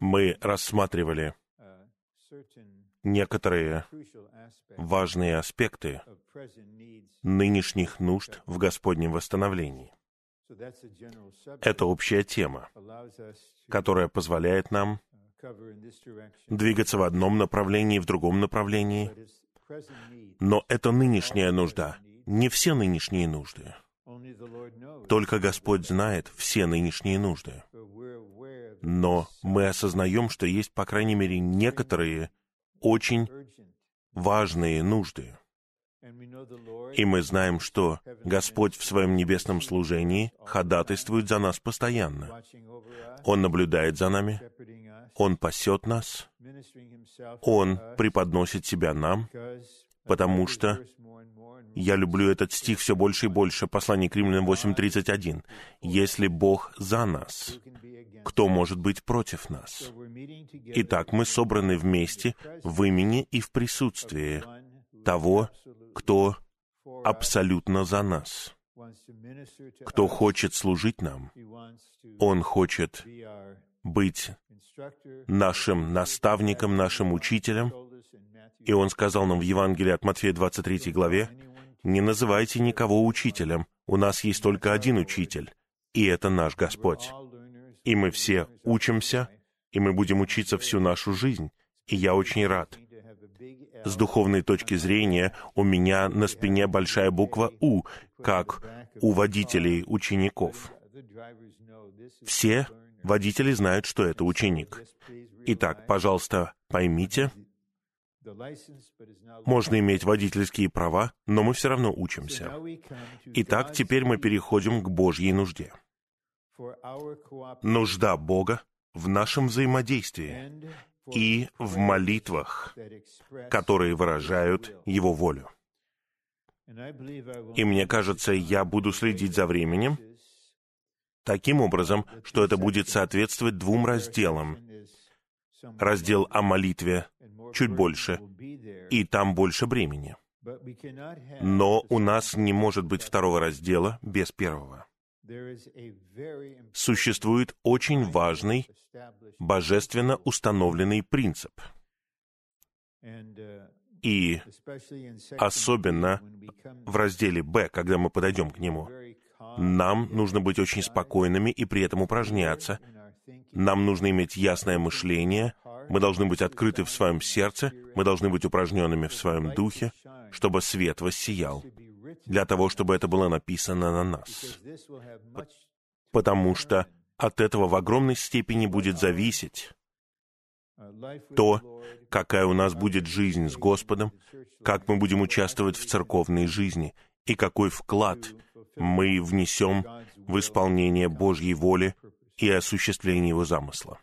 Мы рассматривали некоторые важные аспекты нынешних нужд в Господнем восстановлении. Это общая тема, которая позволяет нам двигаться в одном направлении и в другом направлении. Но это нынешняя нужда, не все нынешние нужды. Только Господь знает все нынешние нужды. Но мы осознаем, что есть, по крайней мере, некоторые очень важные нужды. И мы знаем, что Господь в своем небесном служении ходатайствует за нас постоянно. Он наблюдает за нами, Он пасет нас, Он преподносит себя нам, потому что я люблю этот стих все больше и больше, послание к Римлянам 8.31. «Если Бог за нас, кто может быть против нас?» Итак, мы собраны вместе в имени и в присутствии того, кто абсолютно за нас, кто хочет служить нам. Он хочет быть нашим наставником, нашим учителем. И он сказал нам в Евангелии от Матфея 23 главе, «Не называйте никого учителем, у нас есть только один учитель, и это наш Господь. И мы все учимся, и мы будем учиться всю нашу жизнь, и я очень рад, с духовной точки зрения у меня на спине большая буква «У», как у водителей учеников. Все водители знают, что это ученик. Итак, пожалуйста, поймите, можно иметь водительские права, но мы все равно учимся. Итак, теперь мы переходим к Божьей нужде. Нужда Бога в нашем взаимодействии и в молитвах, которые выражают Его волю. И мне кажется, я буду следить за временем таким образом, что это будет соответствовать двум разделам. Раздел о молитве чуть больше, и там больше времени. Но у нас не может быть второго раздела без первого существует очень важный, божественно установленный принцип. И особенно в разделе «Б», когда мы подойдем к нему, нам нужно быть очень спокойными и при этом упражняться. Нам нужно иметь ясное мышление, мы должны быть открыты в своем сердце, мы должны быть упражненными в своем духе, чтобы свет воссиял для того, чтобы это было написано на нас. Потому что от этого в огромной степени будет зависеть то, какая у нас будет жизнь с Господом, как мы будем участвовать в церковной жизни и какой вклад мы внесем в исполнение Божьей воли и осуществление Его замысла.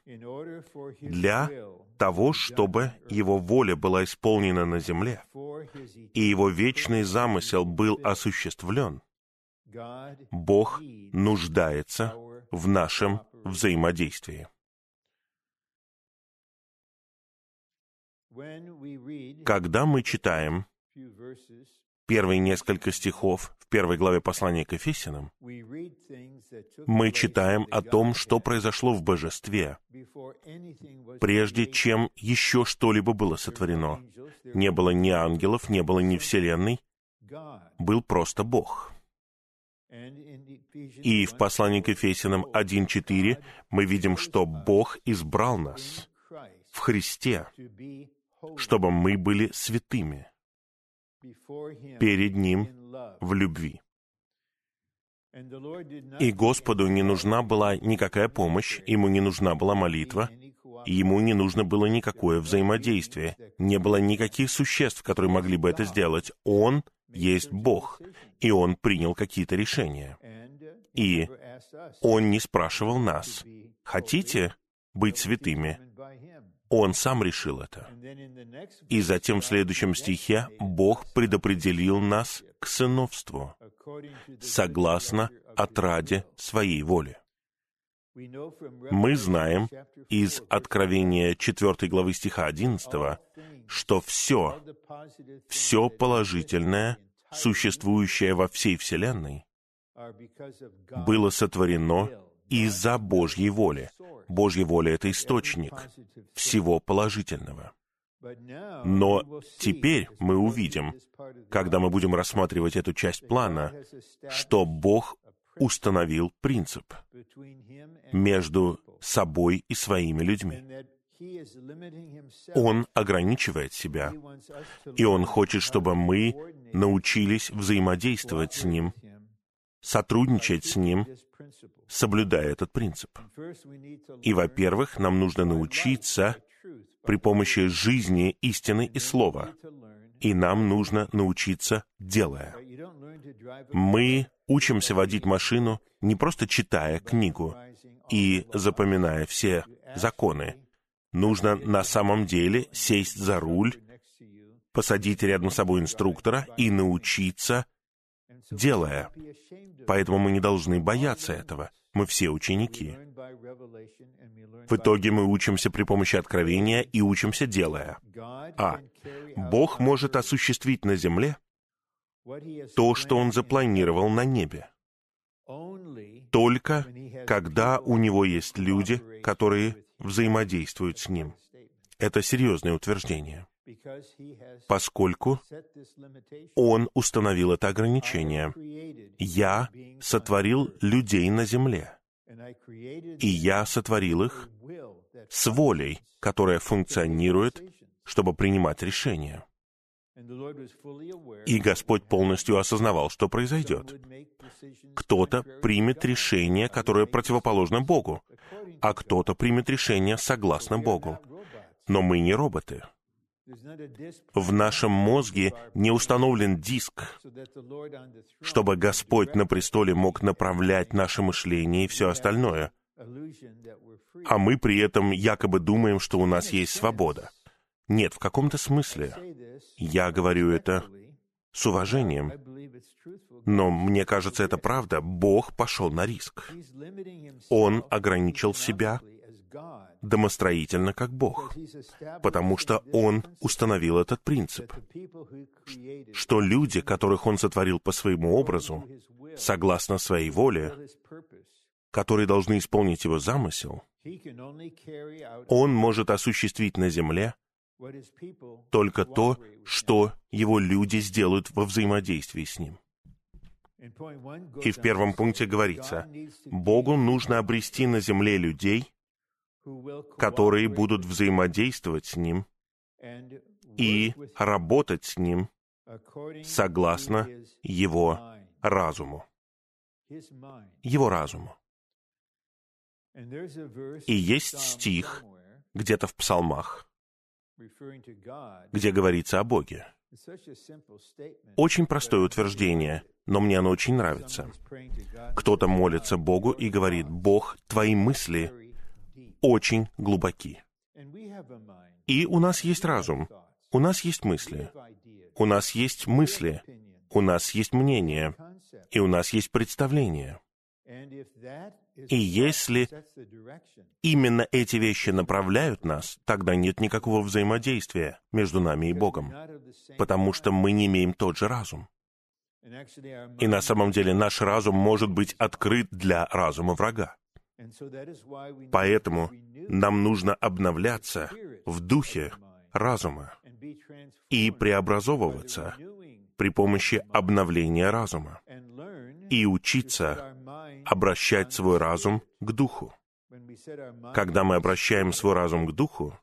Для того, чтобы Его воля была исполнена на земле, и Его вечный замысел был осуществлен, Бог нуждается в нашем взаимодействии. Когда мы читаем первые несколько стихов первой главе послания к Ефесянам, мы читаем о том, что произошло в божестве, прежде чем еще что-либо было сотворено. Не было ни ангелов, не было ни вселенной, был просто Бог. И в послании к Ефесянам 1.4 мы видим, что Бог избрал нас в Христе, чтобы мы были святыми. Перед Ним в любви. И Господу не нужна была никакая помощь, Ему не нужна была молитва, Ему не нужно было никакое взаимодействие, не было никаких существ, которые могли бы это сделать. Он есть Бог, и Он принял какие-то решения. И Он не спрашивал нас, хотите быть святыми? Он сам решил это. И затем в следующем стихе Бог предопределил нас к сыновству, согласно отраде своей воли. Мы знаем из Откровения 4 главы стиха 11, что все, все положительное, существующее во всей Вселенной, было сотворено из-за Божьей воли. Божья воля — это источник всего положительного. Но теперь мы увидим, когда мы будем рассматривать эту часть плана, что Бог установил принцип между собой и своими людьми. Он ограничивает себя, и Он хочет, чтобы мы научились взаимодействовать с Ним, сотрудничать с Ним, соблюдая этот принцип. И, во-первых, нам нужно научиться при помощи жизни, истины и слова. И нам нужно научиться, делая. Мы учимся водить машину, не просто читая книгу и запоминая все законы. Нужно на самом деле сесть за руль, посадить рядом с собой инструктора и научиться, делая. Поэтому мы не должны бояться этого. Мы все ученики. В итоге мы учимся при помощи откровения и учимся делая. А. Бог может осуществить на земле то, что Он запланировал на небе. Только когда у Него есть люди, которые взаимодействуют с Ним. Это серьезное утверждение, поскольку Он установил это ограничение. «Я сотворил людей на земле, и я сотворил их с волей, которая функционирует, чтобы принимать решения. И Господь полностью осознавал, что произойдет. Кто-то примет решение, которое противоположно Богу, а кто-то примет решение согласно Богу. Но мы не роботы. В нашем мозге не установлен диск, чтобы Господь на престоле мог направлять наше мышление и все остальное. А мы при этом якобы думаем, что у нас есть свобода. Нет, в каком-то смысле. Я говорю это с уважением. Но мне кажется, это правда. Бог пошел на риск. Он ограничил себя домостроительно как Бог, потому что Он установил этот принцип, что люди, которых Он сотворил по своему образу, согласно своей воле, которые должны исполнить Его замысел, Он может осуществить на земле только то, что Его люди сделают во взаимодействии с Ним. И в первом пункте говорится, Богу нужно обрести на земле людей, которые будут взаимодействовать с Ним и работать с Ним согласно Его разуму. Его разуму. И есть стих где-то в псалмах, где говорится о Боге. Очень простое утверждение, но мне оно очень нравится. Кто-то молится Богу и говорит, «Бог, твои мысли очень глубоки. И у нас есть разум, у нас есть мысли, у нас есть мысли, у нас есть мнение, и у нас есть представление. И если именно эти вещи направляют нас, тогда нет никакого взаимодействия между нами и Богом, потому что мы не имеем тот же разум. И на самом деле наш разум может быть открыт для разума врага. Поэтому нам нужно обновляться в духе разума и преобразовываться при помощи обновления разума и учиться обращать свой разум к духу. Когда мы обращаем свой разум к духу,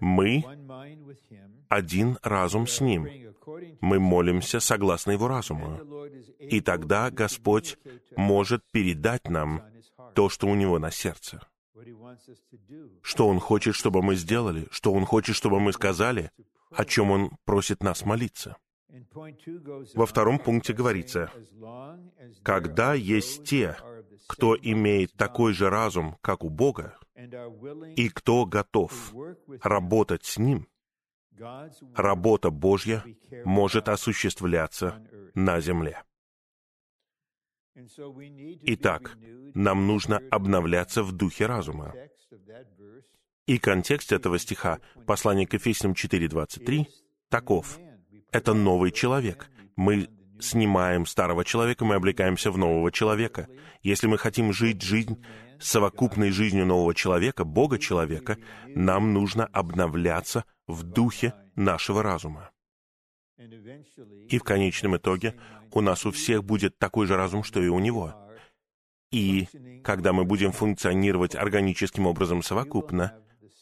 мы один разум с Ним. Мы молимся согласно Его разуму. И тогда Господь может передать нам то, что у него на сердце. Что Он хочет, чтобы мы сделали, что Он хочет, чтобы мы сказали, о чем Он просит нас молиться. Во втором пункте говорится, когда есть те, кто имеет такой же разум, как у Бога, и кто готов работать с Ним, работа Божья может осуществляться на земле. Итак, нам нужно обновляться в духе разума. И контекст этого стиха, послание к Ефесянам 4.23, таков. Это новый человек. Мы снимаем старого человека, мы облекаемся в нового человека. Если мы хотим жить жизнь совокупной жизнью нового человека, Бога-человека, нам нужно обновляться в духе нашего разума. И в конечном итоге у нас у всех будет такой же разум, что и у него. И когда мы будем функционировать органическим образом совокупно,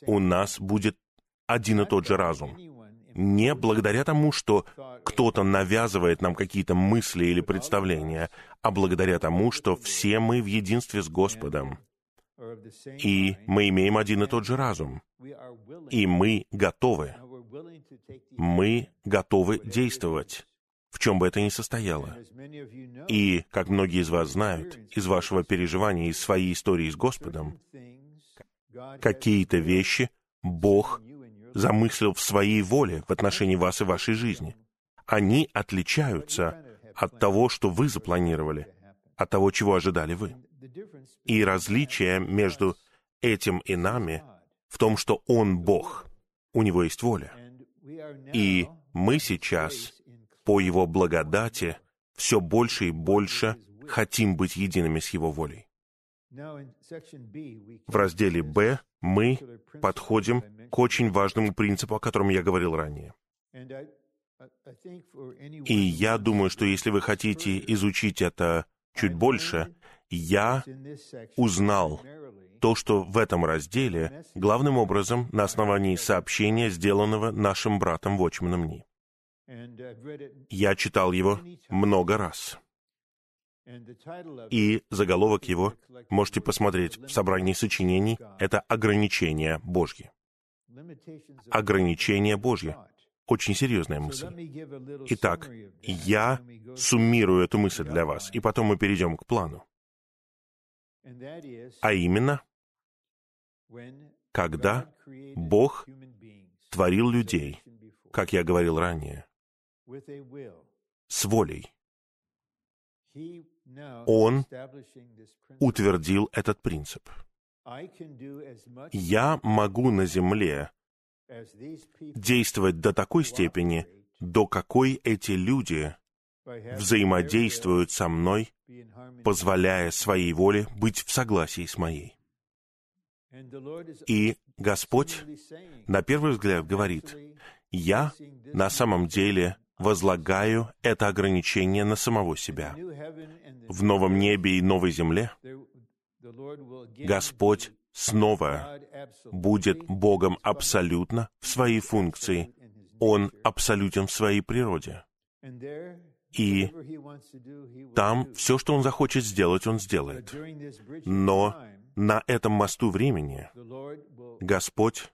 у нас будет один и тот же разум. Не благодаря тому, что кто-то навязывает нам какие-то мысли или представления, а благодаря тому, что все мы в единстве с Господом. И мы имеем один и тот же разум. И мы готовы. Мы готовы действовать, в чем бы это ни состояло. И, как многие из вас знают, из вашего переживания, из своей истории с Господом, какие-то вещи Бог замыслил в своей воле в отношении вас и вашей жизни. Они отличаются от того, что вы запланировали, от того, чего ожидали вы. И различие между этим и нами в том, что Он Бог, у Него есть воля. И мы сейчас, по Его благодати, все больше и больше хотим быть едиными с Его волей. В разделе «Б» мы подходим к очень важному принципу, о котором я говорил ранее. И я думаю, что если вы хотите изучить это чуть больше, я узнал то, что в этом разделе главным образом на основании сообщения, сделанного нашим братом Вочманом Ни. Я читал его много раз. И заголовок его можете посмотреть в собрании сочинений. Это «Ограничение Божье». Ограничение Божье. Очень серьезная мысль. Итак, я суммирую эту мысль для вас, и потом мы перейдем к плану. А именно, когда Бог творил людей, как я говорил ранее, с волей, Он утвердил этот принцип. Я могу на земле действовать до такой степени, до какой эти люди взаимодействуют со мной, позволяя своей воле быть в согласии с моей. И Господь, на первый взгляд, говорит, «Я на самом деле возлагаю это ограничение на самого себя. В новом небе и новой земле Господь снова будет Богом абсолютно в своей функции. Он абсолютен в своей природе. И там все, что Он захочет сделать, Он сделает. Но на этом мосту времени Господь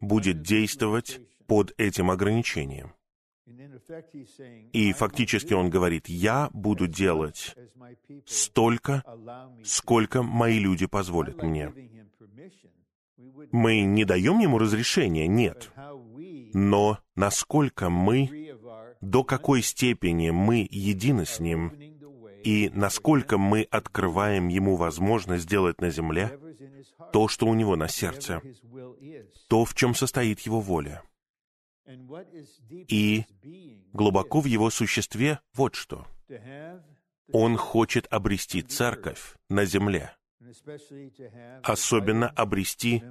будет действовать под этим ограничением. И фактически он говорит, я буду делать столько, сколько мои люди позволят мне. Мы не даем ему разрешения, нет. Но насколько мы, до какой степени мы едины с ним, и насколько мы открываем ему возможность сделать на земле то, что у него на сердце, то, в чем состоит его воля — и глубоко в его существе вот что. Он хочет обрести церковь на земле, особенно обрести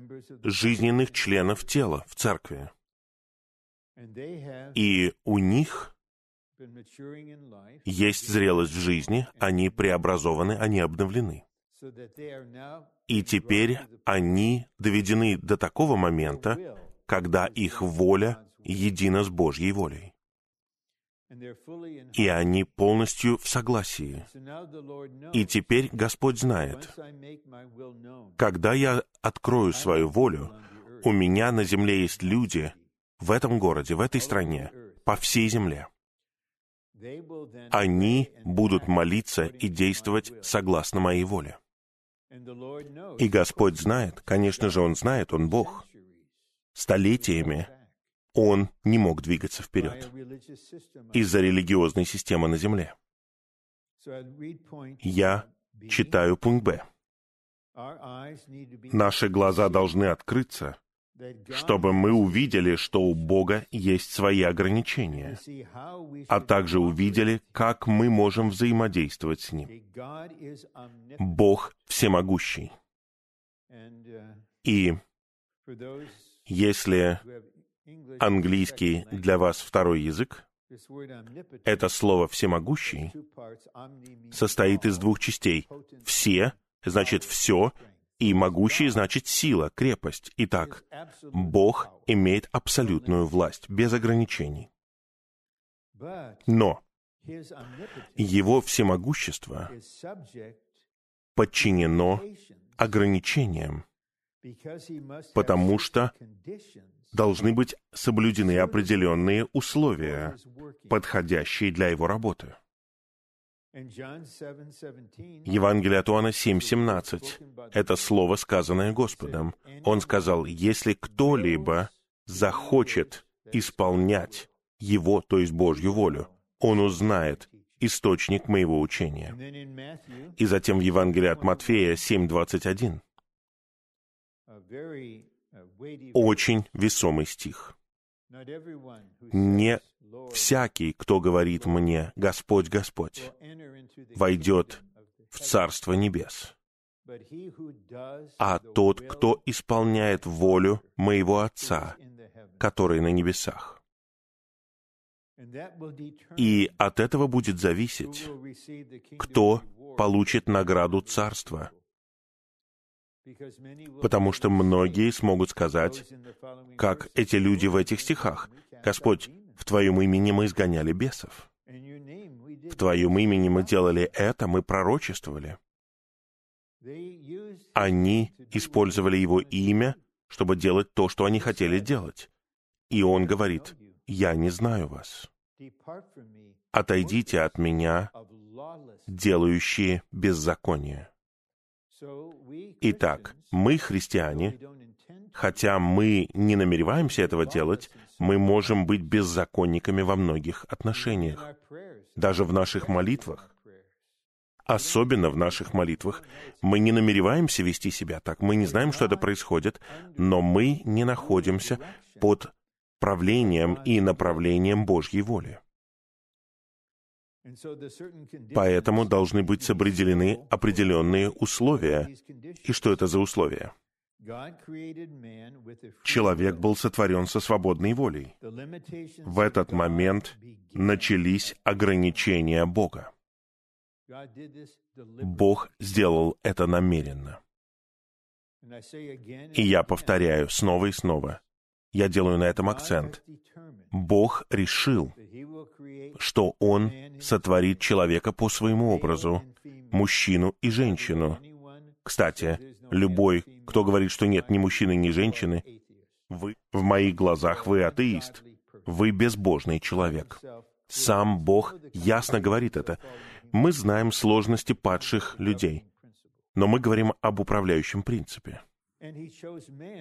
жизненных членов тела в церкви. И у них есть зрелость в жизни, они преобразованы, они обновлены. И теперь они доведены до такого момента, когда их воля едино с Божьей волей. И они полностью в согласии. И теперь Господь знает, когда я открою свою волю, у меня на земле есть люди в этом городе, в этой стране, по всей земле. Они будут молиться и действовать согласно моей воле. И Господь знает, конечно же, Он знает, Он Бог. Столетиями он не мог двигаться вперед из-за религиозной системы на Земле. Я читаю пункт Б. Наши глаза должны открыться, чтобы мы увидели, что у Бога есть свои ограничения, а также увидели, как мы можем взаимодействовать с Ним. Бог всемогущий. И если английский для вас второй язык, это слово «всемогущий» состоит из двух частей. «Все» значит «все», и «могущий» значит «сила», «крепость». Итак, Бог имеет абсолютную власть, без ограничений. Но Его всемогущество подчинено ограничениям, потому что должны быть соблюдены определенные условия, подходящие для его работы. Евангелие от Иоанна 7.17 — это слово, сказанное Господом. Он сказал, «Если кто-либо захочет исполнять Его, то есть Божью волю, он узнает источник моего учения». И затем в Евангелии от Матфея 7.21 очень весомый стих. Не всякий, кто говорит мне «Господь, Господь», войдет в Царство Небес, а тот, кто исполняет волю моего Отца, который на небесах. И от этого будет зависеть, кто получит награду Царства — Потому что многие смогут сказать, как эти люди в этих стихах. «Господь, в Твоем имени мы изгоняли бесов. В Твоем имени мы делали это, мы пророчествовали». Они использовали Его имя, чтобы делать то, что они хотели делать. И Он говорит, «Я не знаю вас. Отойдите от Меня, делающие беззаконие». Итак, мы, христиане, хотя мы не намереваемся этого делать, мы можем быть беззаконниками во многих отношениях, даже в наших молитвах. Особенно в наших молитвах. Мы не намереваемся вести себя так, мы не знаем, что это происходит, но мы не находимся под правлением и направлением Божьей воли. Поэтому должны быть соблюдены определенные условия. И что это за условия? Человек был сотворен со свободной волей. В этот момент начались ограничения Бога. Бог сделал это намеренно. И я повторяю снова и снова. Я делаю на этом акцент. Бог решил, что Он сотворит человека по своему образу, мужчину и женщину. Кстати, любой, кто говорит, что нет ни мужчины, ни женщины, вы, в моих глазах вы атеист. Вы безбожный человек. Сам Бог ясно говорит это. Мы знаем сложности падших людей, но мы говорим об управляющем принципе.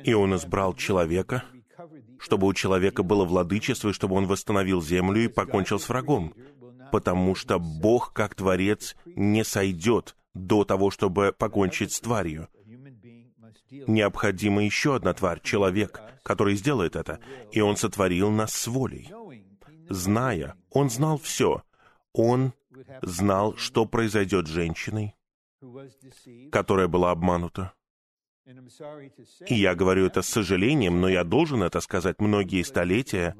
И Он избрал человека, чтобы у человека было владычество, и чтобы он восстановил землю и покончил с врагом. Потому что Бог, как Творец, не сойдет до того, чтобы покончить с тварью. Необходима еще одна тварь, человек, который сделает это, и он сотворил нас с волей. Зная, он знал все. Он знал, что произойдет с женщиной, которая была обманута. И я говорю это с сожалением, но я должен это сказать. Многие столетия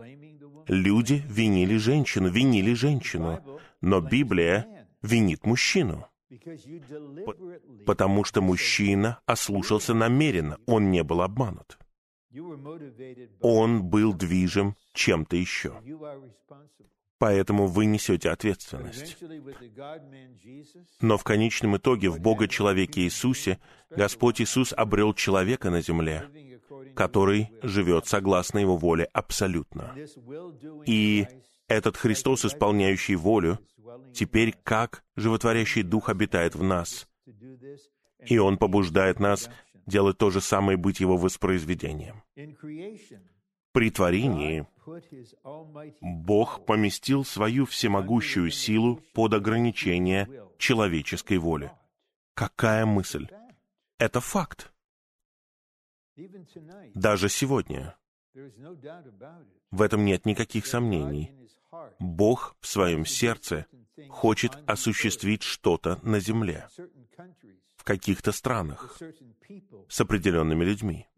люди винили женщину, винили женщину, но Библия винит мужчину. Потому что мужчина ослушался намеренно, он не был обманут. Он был движим чем-то еще поэтому вы несете ответственность. Но в конечном итоге в Бога-человеке Иисусе Господь Иисус обрел человека на земле, который живет согласно Его воле абсолютно. И этот Христос, исполняющий волю, теперь как животворящий Дух обитает в нас. И Он побуждает нас делать то же самое и быть Его воспроизведением. При творении Бог поместил свою всемогущую силу под ограничение человеческой воли. Какая мысль? Это факт. Даже сегодня. В этом нет никаких сомнений. Бог в своем сердце хочет осуществить что-то на земле, в каких-то странах, с определенными людьми.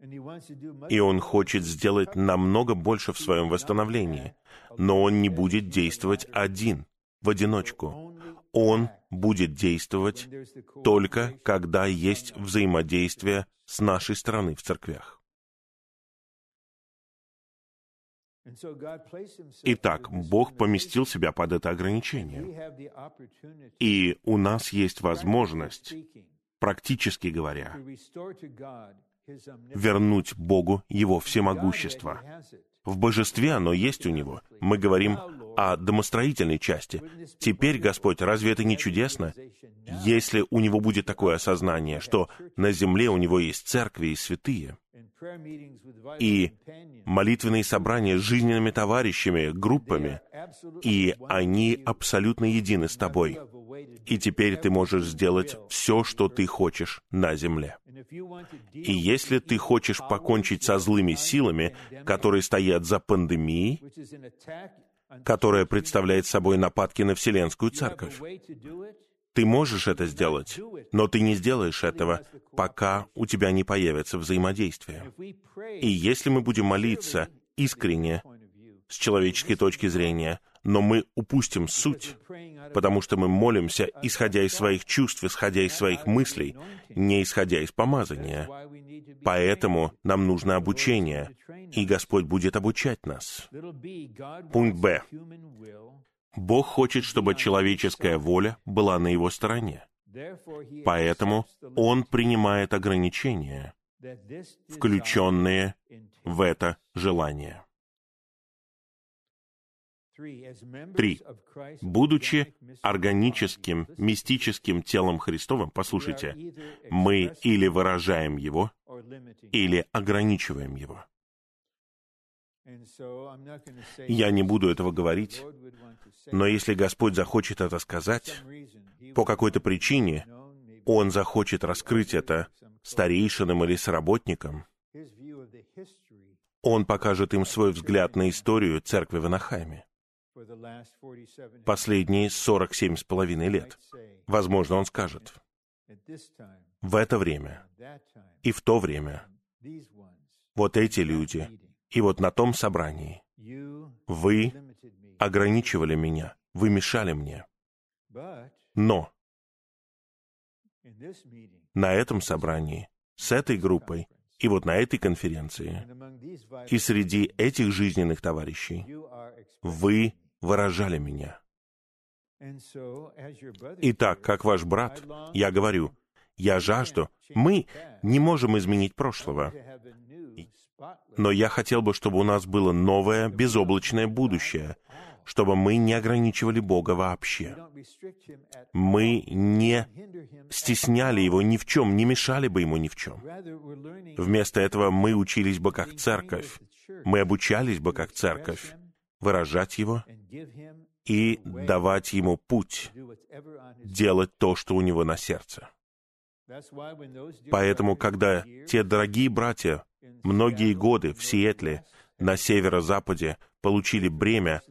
И Он хочет сделать намного больше в своем восстановлении, но Он не будет действовать один, в одиночку. Он будет действовать только, когда есть взаимодействие с нашей стороны в церквях. Итак, Бог поместил себя под это ограничение. И у нас есть возможность, практически говоря, вернуть Богу Его всемогущество. В божестве оно есть у Него. Мы говорим о домостроительной части. Теперь, Господь, разве это не чудесно? Если у Него будет такое осознание, что на земле у Него есть церкви и святые, и молитвенные собрания с жизненными товарищами, группами, и они абсолютно едины с тобой. И теперь ты можешь сделать все, что ты хочешь на земле. И если ты хочешь покончить со злыми силами, которые стоят за пандемией, которая представляет собой нападки на Вселенскую Церковь, ты можешь это сделать, но ты не сделаешь этого, пока у тебя не появится взаимодействие. И если мы будем молиться искренне, с человеческой точки зрения, но мы упустим суть, потому что мы молимся, исходя из своих чувств, исходя из своих мыслей, не исходя из помазания. Поэтому нам нужно обучение, и Господь будет обучать нас. Пункт Б. Бог хочет, чтобы человеческая воля была на его стороне. Поэтому Он принимает ограничения, включенные в это желание. Три. Будучи органическим, мистическим телом Христовым, послушайте, мы или выражаем Его, или ограничиваем Его. Я не буду этого говорить, но если Господь захочет это сказать, по какой-то причине Он захочет раскрыть это старейшинам или сработникам, Он покажет им свой взгляд на историю церкви в Анахайме последние сорок семь с половиной лет. Возможно, Он скажет, в это время и в то время вот эти люди и вот на том собрании вы ограничивали меня, вы мешали мне. Но на этом собрании, с этой группой, и вот на этой конференции, и среди этих жизненных товарищей, вы выражали меня. Итак, как ваш брат, я говорю, я жажду. Мы не можем изменить прошлого. Но я хотел бы, чтобы у нас было новое, безоблачное будущее, чтобы мы не ограничивали Бога вообще. Мы не стесняли Его ни в чем, не мешали бы Ему ни в чем. Вместо этого мы учились бы как церковь. Мы обучались бы как церковь выражать Его и давать Ему путь, делать то, что у Него на сердце. Поэтому, когда те дорогие братья многие годы в Сиэтле, на северо-западе, получили бремя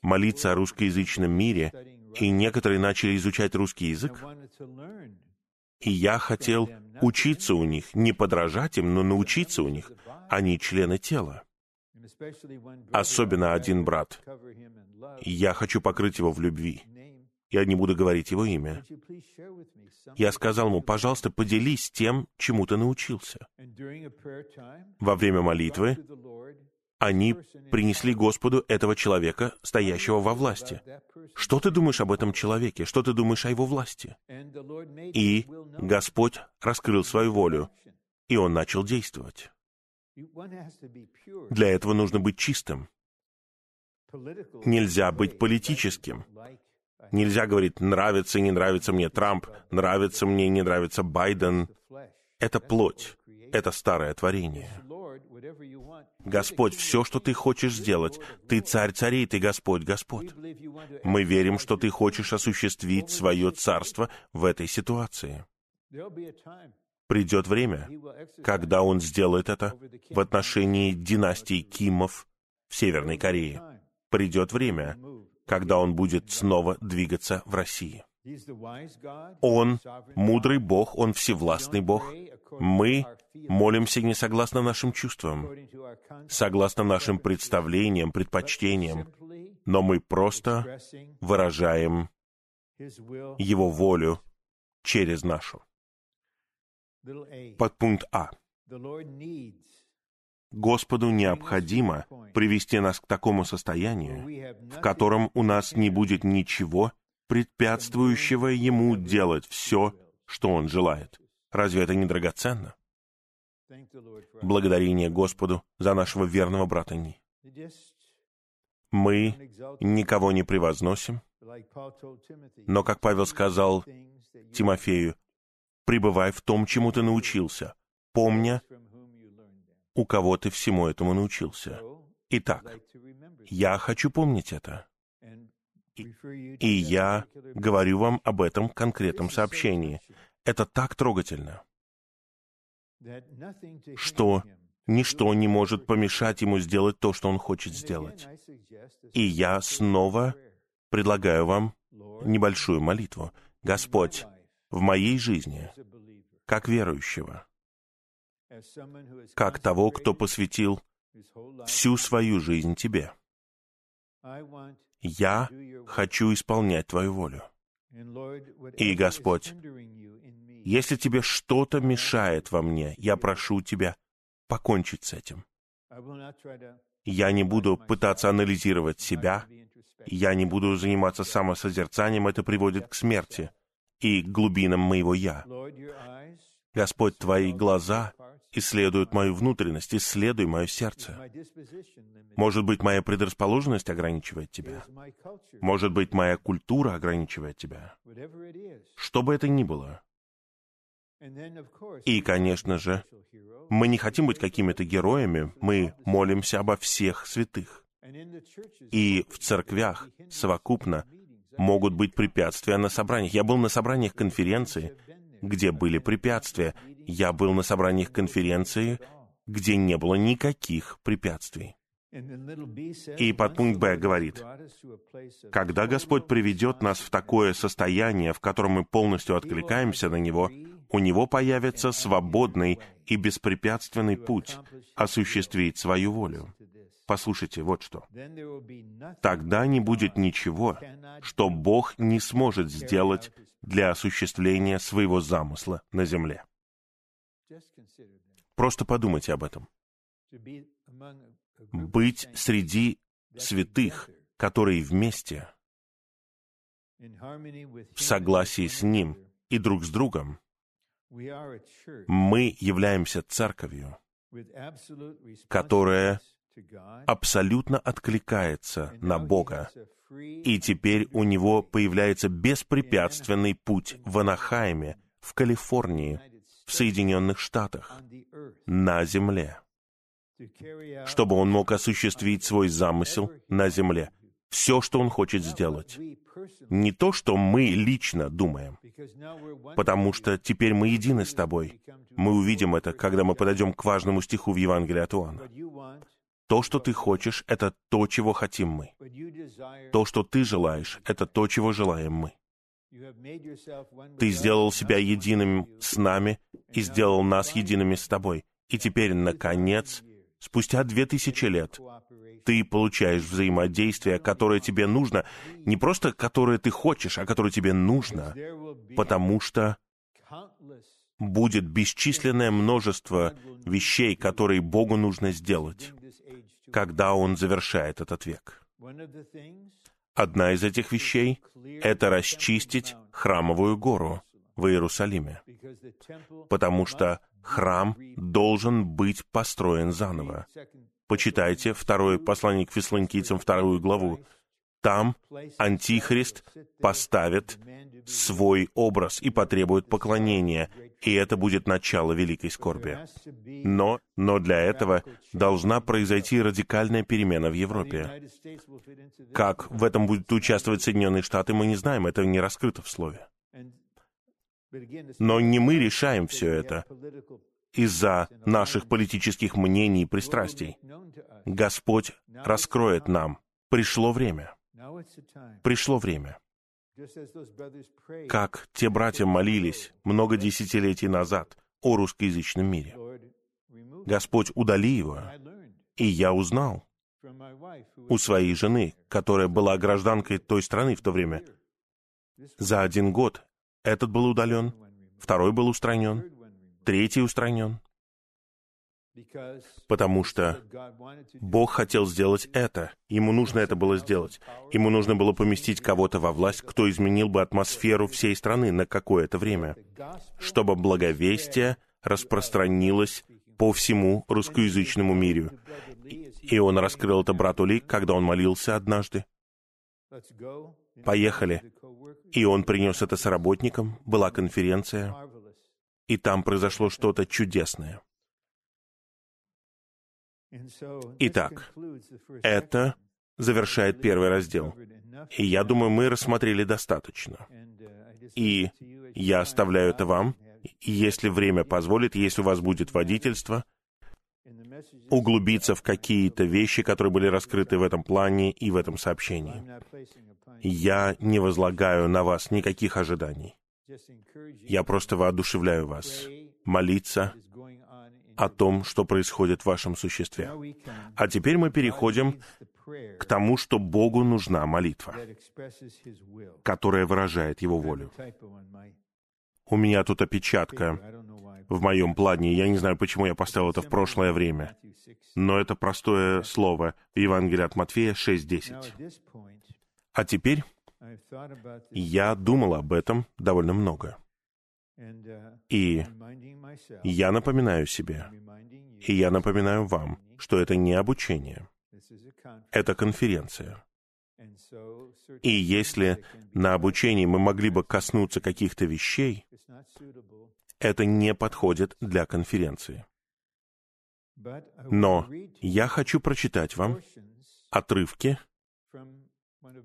молиться о русскоязычном мире, и некоторые начали изучать русский язык, и я хотел учиться у них, не подражать им, но научиться у них. Они члены тела. Особенно один брат. Я хочу покрыть его в любви. Я не буду говорить его имя. Я сказал ему, пожалуйста, поделись тем, чему ты научился. Во время молитвы они принесли Господу этого человека, стоящего во власти. Что ты думаешь об этом человеке? Что ты думаешь о его власти? И Господь раскрыл свою волю, и он начал действовать. Для этого нужно быть чистым. Нельзя быть политическим. Нельзя говорить, нравится, не нравится мне Трамп, нравится мне, не нравится Байден. Это плоть, это старое творение. Господь, все, что ты хочешь сделать, ты царь царей, ты Господь, Господь. Мы верим, что ты хочешь осуществить свое царство в этой ситуации. Придет время, когда он сделает это в отношении династии Кимов в Северной Корее. Придет время, когда он будет снова двигаться в России. Он мудрый Бог, Он всевластный Бог. Мы молимся не согласно нашим чувствам, согласно нашим представлениям, предпочтениям, но мы просто выражаем Его волю через нашу. Подпункт А. Господу необходимо привести нас к такому состоянию, в котором у нас не будет ничего, препятствующего ему делать все, что он желает. Разве это не драгоценно? Благодарение Господу за нашего верного брата Ни. Мы никого не превозносим, но, как Павел сказал Тимофею, пребывай в том, чему ты научился, помня, у кого ты всему этому научился. Итак, я хочу помнить это. И я говорю вам об этом конкретном сообщении. Это так трогательно, что ничто не может помешать ему сделать то, что он хочет сделать. И я снова предлагаю вам небольшую молитву. Господь, в моей жизни, как верующего, как того, кто посвятил всю свою жизнь Тебе, я хочу исполнять Твою волю. И, Господь, если Тебе что-то мешает во мне, я прошу Тебя покончить с этим. Я не буду пытаться анализировать себя, я не буду заниматься самосозерцанием, это приводит к смерти и глубинам моего «я». Господь, Твои глаза исследуют мою внутренность, исследуй мое сердце. Может быть, моя предрасположенность ограничивает тебя. Может быть, моя культура ограничивает тебя. Что бы это ни было. И, конечно же, мы не хотим быть какими-то героями, мы молимся обо всех святых. И в церквях совокупно могут быть препятствия на собраниях. Я был на собраниях конференции, где были препятствия. Я был на собраниях конференции, где не было никаких препятствий. И подпункт Б говорит, когда Господь приведет нас в такое состояние, в котором мы полностью откликаемся на Него, у Него появится свободный и беспрепятственный путь осуществить свою волю. Послушайте, вот что. Тогда не будет ничего, что Бог не сможет сделать для осуществления своего замысла на земле. Просто подумайте об этом. Быть среди святых, которые вместе, в согласии с Ним и друг с другом, мы являемся церковью, которая абсолютно откликается на Бога, и теперь у него появляется беспрепятственный путь в Анахайме, в Калифорнии, в Соединенных Штатах, на земле, чтобы он мог осуществить свой замысел на земле, все, что он хочет сделать. Не то, что мы лично думаем, потому что теперь мы едины с тобой. Мы увидим это, когда мы подойдем к важному стиху в Евангелии от Иоанна. То, что ты хочешь, это то, чего хотим мы. То, что ты желаешь, это то, чего желаем мы. Ты сделал себя единым с нами и сделал нас едиными с тобой. И теперь, наконец, спустя две тысячи лет, ты получаешь взаимодействие, которое тебе нужно, не просто которое ты хочешь, а которое тебе нужно, потому что будет бесчисленное множество вещей, которые Богу нужно сделать когда он завершает этот век. Одна из этих вещей — это расчистить храмовую гору в Иерусалиме, потому что храм должен быть построен заново. Почитайте второе послание к фессалоникийцам, вторую главу. Там Антихрист поставит свой образ и потребует поклонения, и это будет начало великой скорби. Но, но для этого должна произойти радикальная перемена в Европе. Как в этом будут участвовать Соединенные Штаты, мы не знаем, это не раскрыто в слове. Но не мы решаем все это из-за наших политических мнений и пристрастий. Господь раскроет нам. Пришло время. Пришло время. Как те братья молились много десятилетий назад о русскоязычном мире. Господь, удали его. И я узнал у своей жены, которая была гражданкой той страны в то время. За один год этот был удален, второй был устранен, третий устранен. Потому что Бог хотел сделать это. Ему нужно это было сделать. Ему нужно было поместить кого-то во власть, кто изменил бы атмосферу всей страны на какое-то время, чтобы благовестие распространилось по всему русскоязычному миру. И он раскрыл это брату Ли, когда он молился однажды. Поехали. И он принес это с работником, была конференция, и там произошло что-то чудесное. Итак, это завершает первый раздел. И я думаю, мы рассмотрели достаточно. И я оставляю это вам, и если время позволит, если у вас будет водительство, углубиться в какие-то вещи, которые были раскрыты в этом плане и в этом сообщении. Я не возлагаю на вас никаких ожиданий. Я просто воодушевляю вас молиться о том, что происходит в вашем существе. А теперь мы переходим к тому, что Богу нужна молитва, которая выражает Его волю. У меня тут опечатка в моем плане. Я не знаю, почему я поставил это в прошлое время. Но это простое слово в Евангелии от Матфея 6.10. А теперь я думал об этом довольно много. И я напоминаю себе, и я напоминаю вам, что это не обучение, это конференция. И если на обучении мы могли бы коснуться каких-то вещей, это не подходит для конференции. Но я хочу прочитать вам отрывки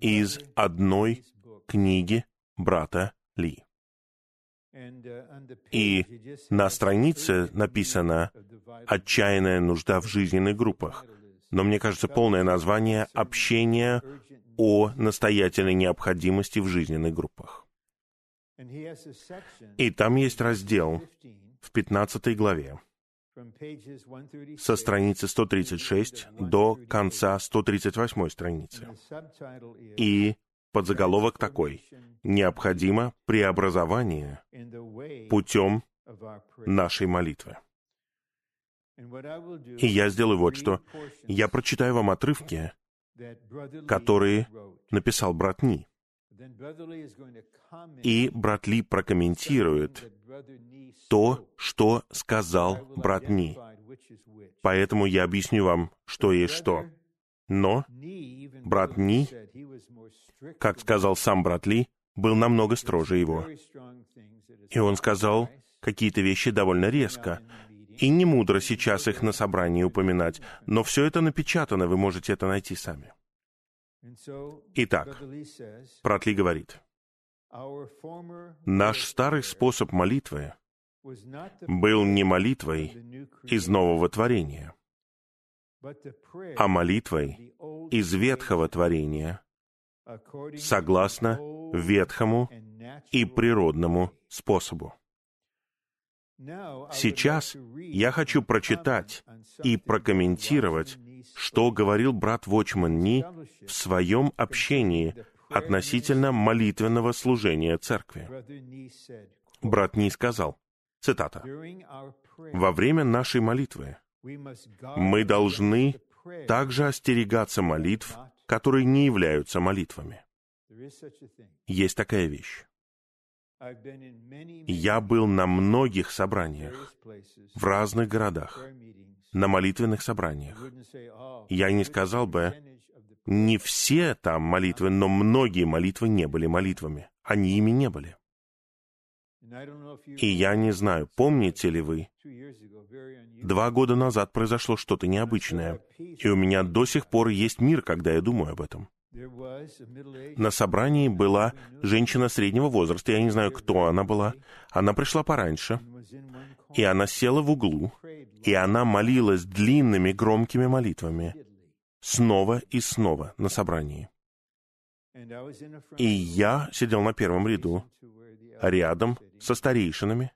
из одной книги брата Ли. И на странице написано «Отчаянная нужда в жизненных группах». Но мне кажется, полное название «Общение о настоятельной необходимости в жизненных группах». И там есть раздел в 15 главе со страницы 136 до конца 138 страницы. И подзаголовок такой «Необходимо преобразование путем нашей молитвы». И я сделаю вот что. Я прочитаю вам отрывки, которые написал брат Ни. И брат Ли прокомментирует то, что сказал брат Ни. Поэтому я объясню вам, что есть что. Но брат Ни, как сказал сам брат Ли, был намного строже его. И он сказал какие-то вещи довольно резко. И не мудро сейчас их на собрании упоминать, но все это напечатано, вы можете это найти сами. Итак, Пратли говорит, наш старый способ молитвы был не молитвой из нового творения, а молитвой из ветхого творения, согласно ветхому и природному способу. Сейчас я хочу прочитать и прокомментировать что говорил брат Вочман Ни в своем общении относительно молитвенного служения церкви. Брат Ни сказал, цитата, «Во время нашей молитвы мы должны также остерегаться молитв, которые не являются молитвами. Есть такая вещь. Я был на многих собраниях в разных городах, на молитвенных собраниях. Я не сказал бы, не все там молитвы, но многие молитвы не были молитвами. Они ими не были. И я не знаю, помните ли вы, два года назад произошло что-то необычное, и у меня до сих пор есть мир, когда я думаю об этом. На собрании была женщина среднего возраста, я не знаю, кто она была. Она пришла пораньше, и она села в углу, и она молилась длинными громкими молитвами, снова и снова на собрании. И я сидел на первом ряду, рядом со старейшинами,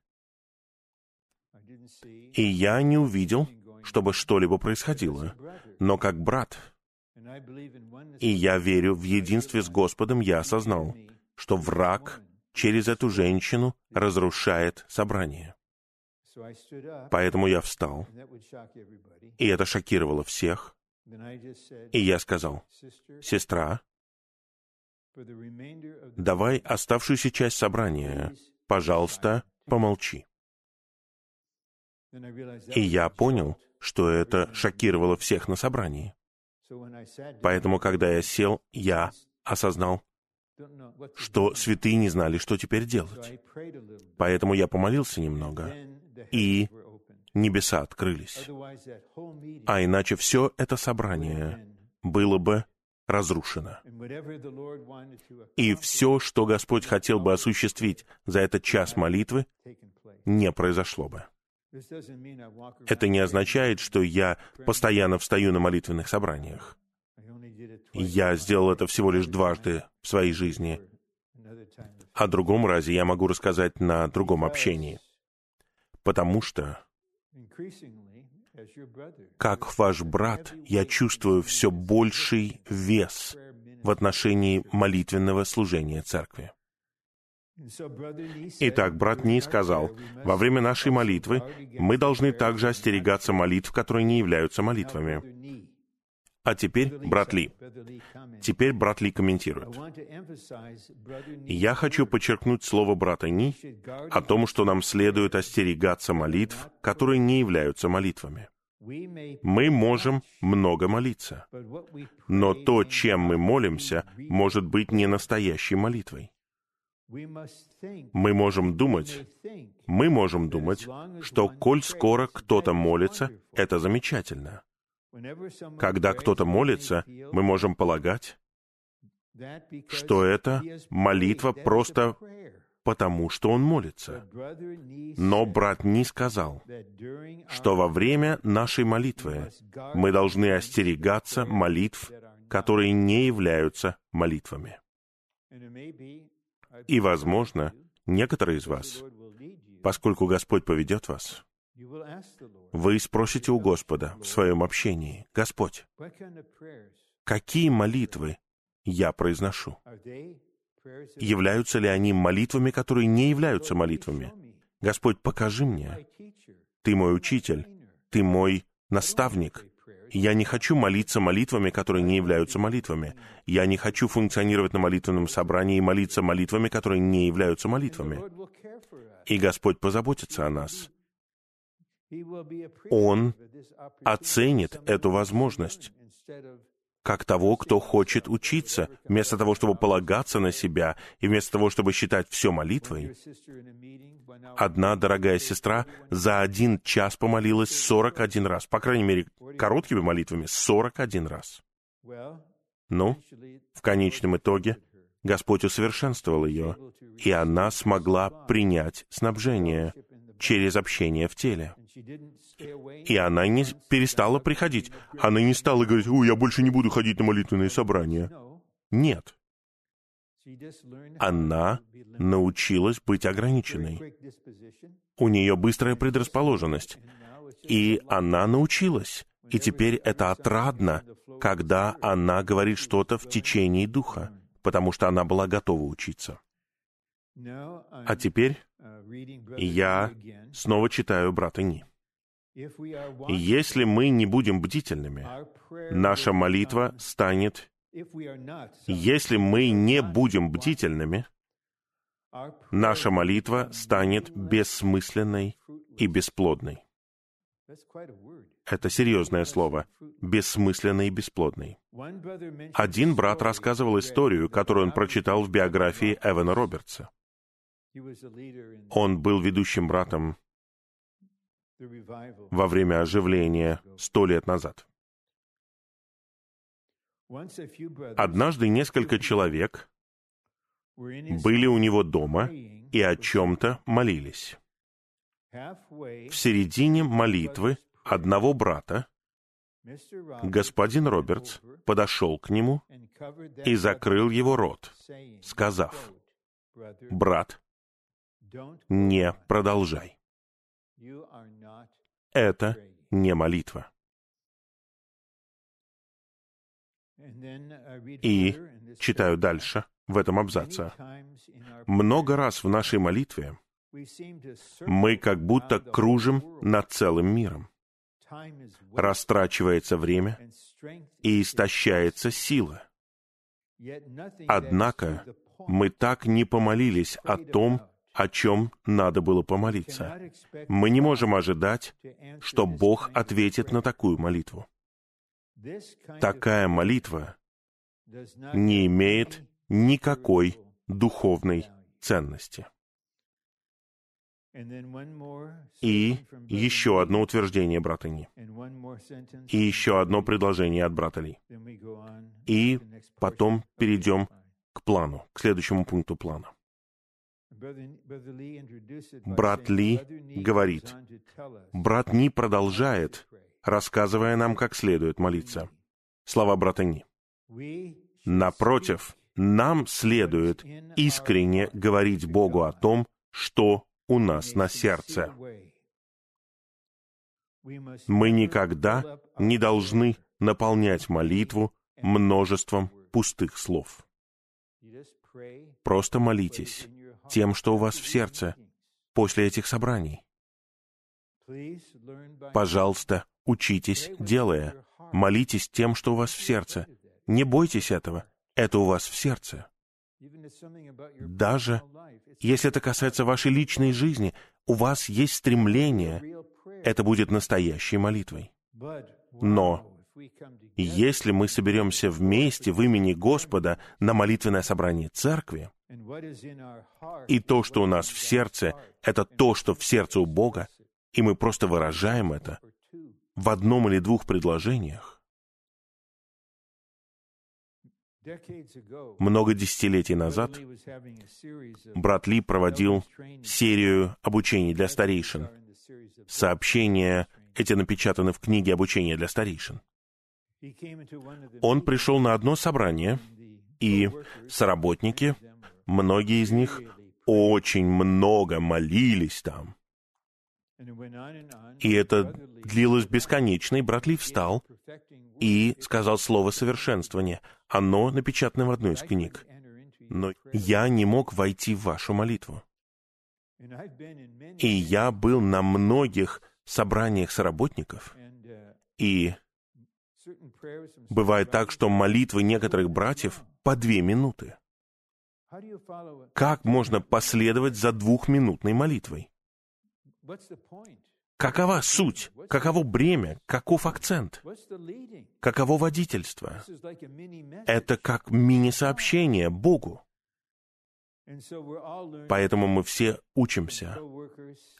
и я не увидел, чтобы что-либо происходило. Но как брат, и я верю в единстве с Господом, я осознал, что враг через эту женщину разрушает собрание. Поэтому я встал, и это шокировало всех. И я сказал, «Сестра, давай оставшуюся часть собрания, пожалуйста, помолчи». И я понял, что это шокировало всех на собрании. Поэтому, когда я сел, я осознал, что святые не знали, что теперь делать. Поэтому я помолился немного, и небеса открылись. А иначе все это собрание было бы разрушено. И все, что Господь хотел бы осуществить за этот час молитвы, не произошло бы. Это не означает, что я постоянно встаю на молитвенных собраниях. Я сделал это всего лишь дважды в своей жизни. О другом разе я могу рассказать на другом общении. Потому что, как ваш брат, я чувствую все больший вес в отношении молитвенного служения церкви. Итак, брат Ни сказал, во время нашей молитвы мы должны также остерегаться молитв, которые не являются молитвами. А теперь брат Ли. Теперь брат Ли комментирует. Я хочу подчеркнуть слово брата Ни о том, что нам следует остерегаться молитв, которые не являются молитвами. Мы можем много молиться, но то, чем мы молимся, может быть не настоящей молитвой. Мы можем думать, мы можем думать, что коль скоро кто-то молится, это замечательно. Когда кто-то молится, мы можем полагать, что это молитва просто потому, что он молится. Но брат не сказал, что во время нашей молитвы мы должны остерегаться молитв, которые не являются молитвами. И, возможно, некоторые из вас, поскольку Господь поведет вас, вы спросите у Господа в своем общении, «Господь, какие молитвы я произношу? Являются ли они молитвами, которые не являются молитвами? Господь, покажи мне. Ты мой учитель, ты мой наставник, я не хочу молиться молитвами, которые не являются молитвами. Я не хочу функционировать на молитвенном собрании и молиться молитвами, которые не являются молитвами. И Господь позаботится о нас. Он оценит эту возможность как того, кто хочет учиться, вместо того, чтобы полагаться на себя, и вместо того, чтобы считать все молитвой. Одна дорогая сестра за один час помолилась 41 раз, по крайней мере, короткими молитвами 41 раз. Ну, в конечном итоге, Господь усовершенствовал ее, и она смогла принять снабжение через общение в теле. И она не перестала приходить. Она не стала говорить, «Ой, я больше не буду ходить на молитвенные собрания». Нет. Она научилась быть ограниченной. У нее быстрая предрасположенность. И она научилась. И теперь это отрадно, когда она говорит что-то в течение духа, потому что она была готова учиться. А теперь я снова читаю брата Ни. Если мы не будем бдительными, наша молитва станет... Если мы не будем бдительными, наша молитва станет бессмысленной и бесплодной. Это серьезное слово. Бессмысленный и бесплодный. Один брат рассказывал историю, которую он прочитал в биографии Эвана Робертса. Он был ведущим братом во время оживления сто лет назад. Однажды несколько человек были у него дома и о чем-то молились. В середине молитвы одного брата господин Робертс подошел к нему и закрыл его рот, сказав, «Брат, не продолжай. Это не молитва». И читаю дальше в этом абзаце. Много раз в нашей молитве мы как будто кружим над целым миром. Растрачивается время и истощается сила. Однако мы так не помолились о том, о чем надо было помолиться. Мы не можем ожидать, что Бог ответит на такую молитву. Такая молитва не имеет никакой духовной ценности. И еще одно утверждение брата. И еще одно предложение от брата Ли. И потом перейдем к плану, к следующему пункту плана. Брат Ли говорит, брат Ни продолжает, рассказывая нам, как следует молиться. Слова брата Ни. Напротив, нам следует искренне говорить Богу о том, что у нас на сердце. Мы никогда не должны наполнять молитву множеством пустых слов. Просто молитесь тем, что у вас в сердце после этих собраний. Пожалуйста, учитесь, делая. Молитесь тем, что у вас в сердце. Не бойтесь этого. Это у вас в сердце. Даже если это касается вашей личной жизни, у вас есть стремление, это будет настоящей молитвой. Но если мы соберемся вместе в имени Господа на молитвенное собрание церкви, и то, что у нас в сердце, это то, что в сердце у Бога, и мы просто выражаем это в одном или двух предложениях, много десятилетий назад брат Ли проводил серию обучений для старейшин. Сообщения эти напечатаны в книге обучения для старейшин. Он пришел на одно собрание, и соработники, многие из них очень много молились там. И это длилось бесконечно, и брат Ли встал и сказал слово совершенствования. Оно напечатано в одной из книг. Но я не мог войти в вашу молитву. И я был на многих собраниях соработников, и бывает так, что молитвы некоторых братьев по две минуты. Как можно последовать за двухминутной молитвой? Какова суть? Каково бремя? Каков акцент? Каково водительство? Это как мини-сообщение Богу. Поэтому мы все учимся.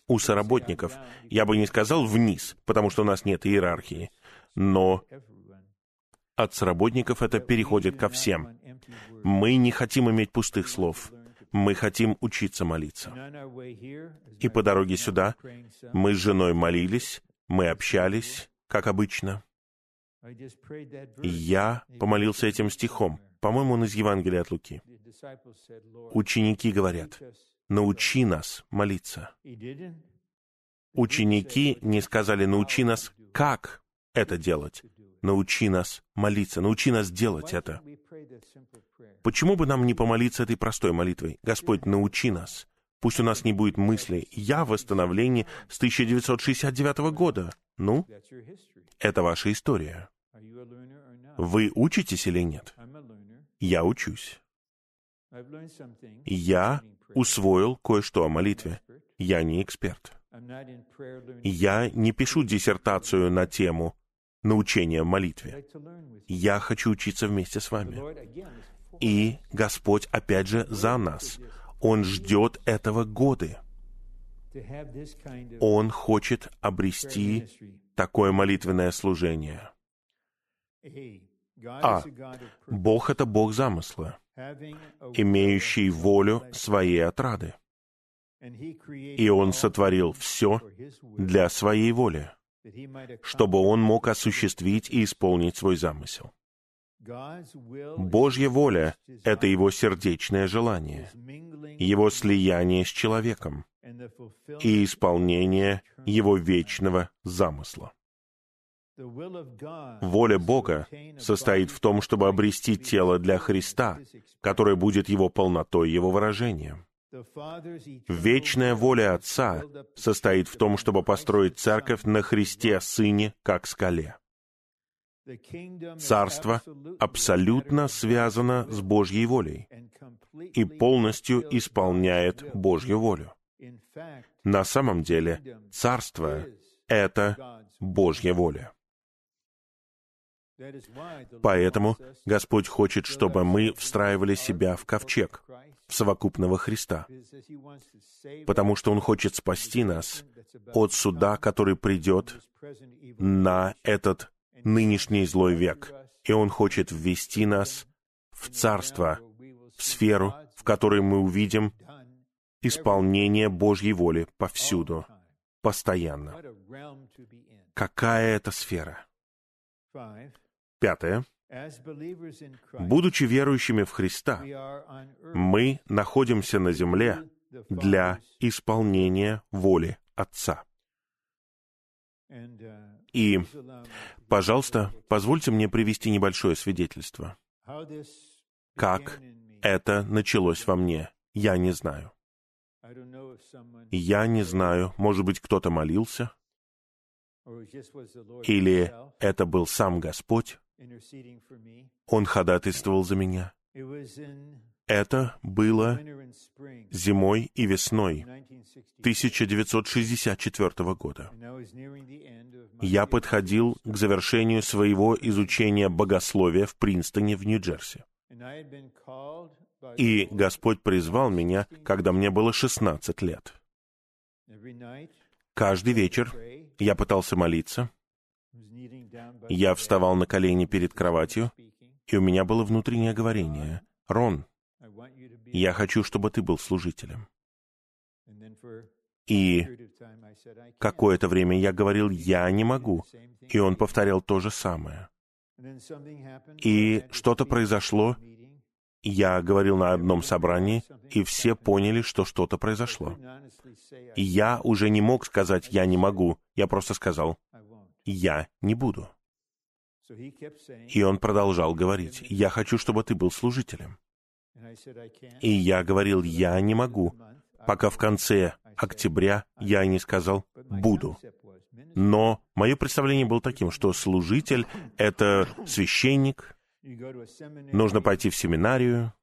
У соработников, я бы не сказал вниз, потому что у нас нет иерархии, но от соработников это переходит ко всем. Мы не хотим иметь пустых слов. Мы хотим учиться молиться. И по дороге сюда мы с женой молились, мы общались, как обычно. Я помолился этим стихом. По-моему, он из Евангелия от Луки. Ученики говорят, научи нас молиться. Ученики не сказали, научи нас, как это делать. Научи нас молиться, научи нас делать это. Почему бы нам не помолиться этой простой молитвой? Господь, научи нас. Пусть у нас не будет мыслей «я в восстановлении с 1969 года». Ну, это ваша история. Вы учитесь или нет? Я учусь. Я усвоил кое-что о молитве. Я не эксперт. Я не пишу диссертацию на тему научения молитве. Я хочу учиться вместе с вами. И Господь, опять же, за нас. Он ждет этого годы. Он хочет обрести такое молитвенное служение. А. Бог — это Бог замысла, имеющий волю своей отрады. И Он сотворил все для своей воли, чтобы Он мог осуществить и исполнить свой замысел. Божья воля — это Его сердечное желание, Его слияние с человеком и исполнение Его вечного замысла. Воля Бога состоит в том, чтобы обрести тело для Христа, которое будет Его полнотой, Его выражением. Вечная воля Отца состоит в том, чтобы построить церковь на Христе Сыне, как скале. Царство абсолютно связано с Божьей волей и полностью исполняет Божью волю. На самом деле, Царство — это Божья воля. Поэтому Господь хочет, чтобы мы встраивали себя в ковчег, совокупного Христа, потому что Он хочет спасти нас от суда, который придет на этот нынешний злой век, и Он хочет ввести нас в царство, в сферу, в которой мы увидим исполнение Божьей воли повсюду, постоянно. Какая это сфера? Пятое. Будучи верующими в Христа, мы находимся на земле для исполнения воли Отца. И, пожалуйста, позвольте мне привести небольшое свидетельство. Как это началось во мне, я не знаю. Я не знаю, может быть, кто-то молился, или это был сам Господь, Он ходатайствовал за меня. Это было зимой и весной 1964 года. Я подходил к завершению своего изучения богословия в Принстоне в Нью-Джерси. И Господь призвал меня, когда мне было 16 лет. Каждый вечер я пытался молиться, я вставал на колени перед кроватью, и у меня было внутреннее говорение. «Рон, я хочу, чтобы ты был служителем». И какое-то время я говорил, я не могу. И он повторял то же самое. И что-то произошло, я говорил на одном собрании, и все поняли, что что-то произошло. И я уже не мог сказать «я не могу», я просто сказал «я не буду». И он продолжал говорить «я хочу, чтобы ты был служителем». И я говорил «я не могу», пока в конце октября я не сказал «буду». Но мое представление было таким, что служитель — это священник, нужно пойти в семинарию,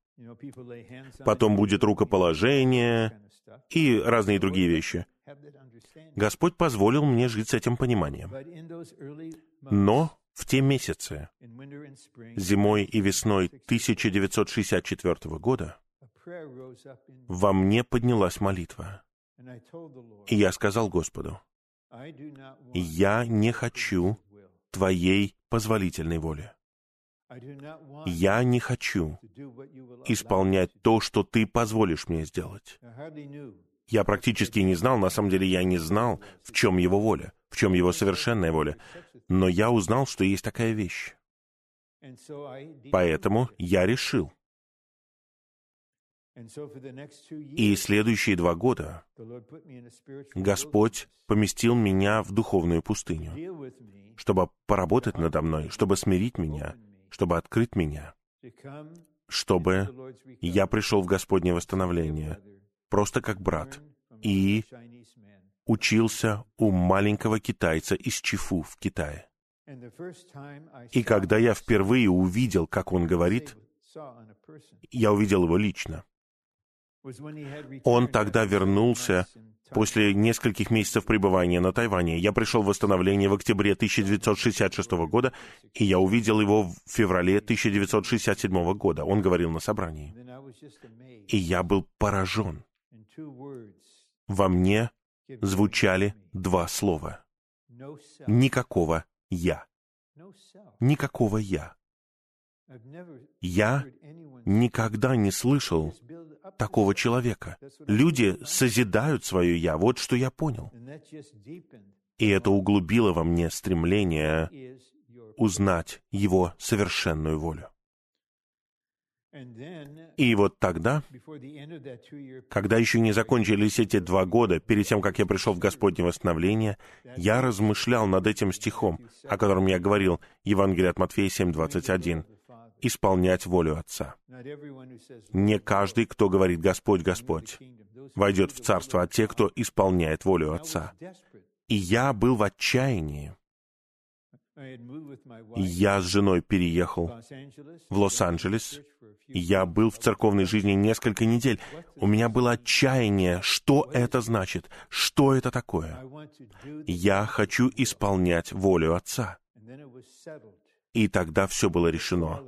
потом будет рукоположение и разные другие вещи. Господь позволил мне жить с этим пониманием. Но в те месяцы, зимой и весной 1964 года, во мне поднялась молитва. И я сказал Господу, «Я не хочу Твоей позволительной воли. Я не хочу исполнять то, что ты позволишь мне сделать. Я практически не знал, на самом деле я не знал, в чем его воля, в чем его совершенная воля. Но я узнал, что есть такая вещь. Поэтому я решил. И следующие два года Господь поместил меня в духовную пустыню, чтобы поработать надо мной, чтобы смирить меня, чтобы открыть меня, чтобы я пришел в Господнее восстановление, просто как брат, и учился у маленького китайца из Чифу в Китае. И когда я впервые увидел, как он говорит, я увидел его лично. Он тогда вернулся После нескольких месяцев пребывания на Тайване я пришел в восстановление в октябре 1966 года, и я увидел его в феврале 1967 года. Он говорил на собрании. И я был поражен. Во мне звучали два слова. Никакого «я». Никакого «я». Я никогда не слышал такого человека. Люди созидают свое «я». Вот что я понял. И это углубило во мне стремление узнать Его совершенную волю. И вот тогда, когда еще не закончились эти два года, перед тем, как я пришел в Господне восстановление, я размышлял над этим стихом, о котором я говорил, Евангелие от Матфея 7:21, «Исполнять волю Отца». Не каждый, кто говорит «Господь, Господь», войдет в Царство, а те, кто исполняет волю Отца. И я был в отчаянии, я с женой переехал в Лос-Анджелес. Я был в церковной жизни несколько недель. У меня было отчаяние, что это значит, что это такое. Я хочу исполнять волю Отца. И тогда все было решено.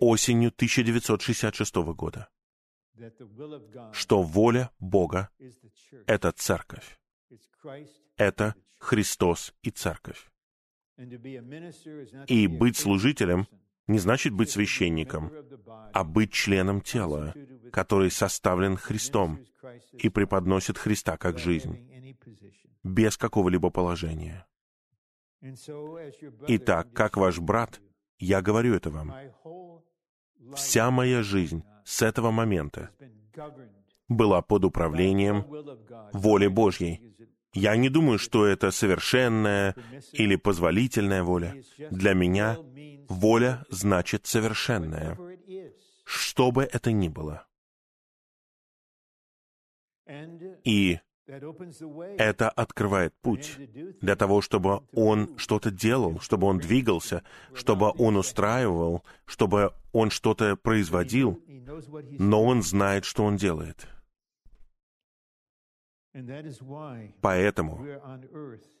Осенью 1966 года. Что воля Бога — это церковь. Это Христос и церковь. И быть служителем не значит быть священником, а быть членом тела, который составлен Христом и преподносит Христа как жизнь, без какого-либо положения. Итак, как ваш брат, я говорю это вам. Вся моя жизнь с этого момента была под управлением воли Божьей, я не думаю, что это совершенная или позволительная воля. Для меня воля значит совершенная, что бы это ни было. И это открывает путь для того, чтобы он что-то делал, чтобы он двигался, чтобы он устраивал, чтобы он что-то производил, но он знает, что он делает. Поэтому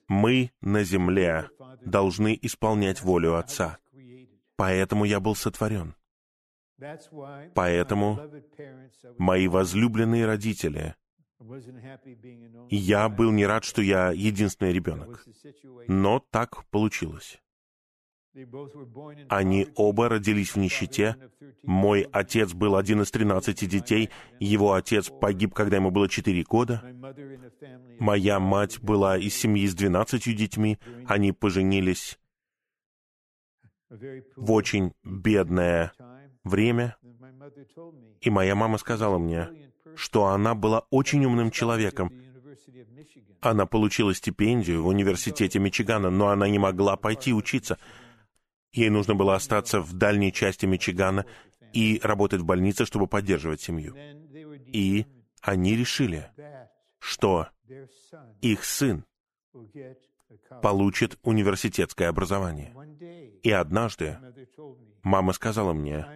мы на земле должны исполнять волю Отца. Поэтому я был сотворен. Поэтому мои возлюбленные родители, я был не рад, что я единственный ребенок, но так получилось. Они оба родились в нищете. Мой отец был один из тринадцати детей. Его отец погиб, когда ему было четыре года. Моя мать была из семьи с двенадцатью детьми. Они поженились в очень бедное время. И моя мама сказала мне, что она была очень умным человеком. Она получила стипендию в университете Мичигана, но она не могла пойти учиться. Ей нужно было остаться в дальней части Мичигана и работать в больнице, чтобы поддерживать семью. И они решили, что их сын получит университетское образование. И однажды мама сказала мне,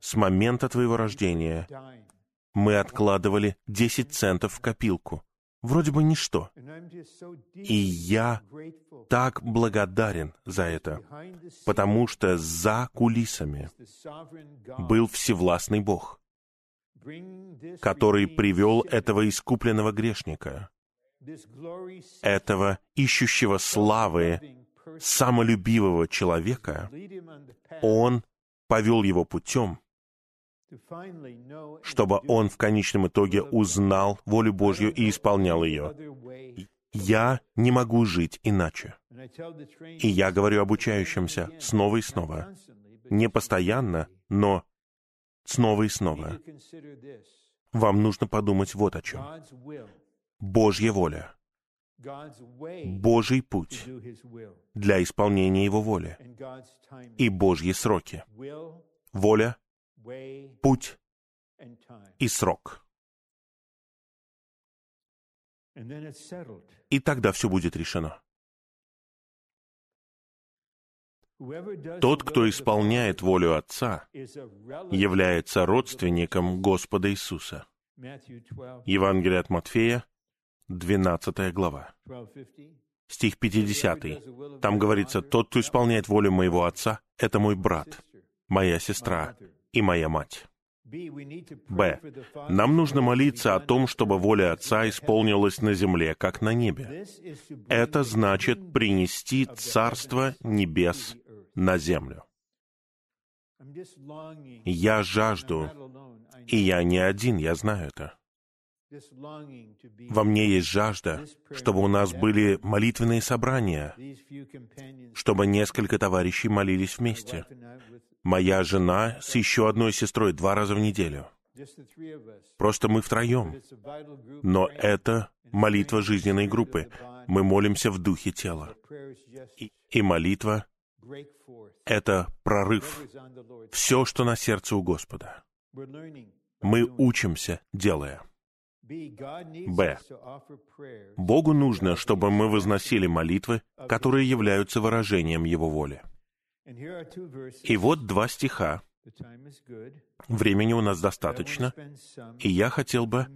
с момента твоего рождения мы откладывали 10 центов в копилку. Вроде бы ничто. И я так благодарен за это, потому что за кулисами был всевластный Бог, который привел этого искупленного грешника, этого ищущего славы, самолюбивого человека, он повел его путем, чтобы он в конечном итоге узнал волю Божью и исполнял ее. Я не могу жить иначе. И я говорю обучающимся снова и снова. Не постоянно, но снова и снова. Вам нужно подумать вот о чем. Божья воля. Божий путь для исполнения Его воли и Божьи сроки. Воля, путь и срок. И тогда все будет решено. Тот, кто исполняет волю Отца, является родственником Господа Иисуса. Евангелие от Матфея, 12 глава, стих 50. Там говорится, «Тот, кто исполняет волю моего Отца, это мой брат, моя сестра и моя мать». Б. Нам нужно молиться о том, чтобы воля Отца исполнилась на земле, как на небе. Это значит принести Царство Небес на землю. Я жажду, и я не один, я знаю это. Во мне есть жажда, чтобы у нас были молитвенные собрания, чтобы несколько товарищей молились вместе. Моя жена с еще одной сестрой два раза в неделю. Просто мы втроем. Но это молитва жизненной группы. Мы молимся в духе тела. И, молитва — это прорыв. Все, что на сердце у Господа. Мы учимся, делая. Б. Богу нужно, чтобы мы возносили молитвы, которые являются выражением Его воли. И вот два стиха. Времени у нас достаточно, и я хотел бы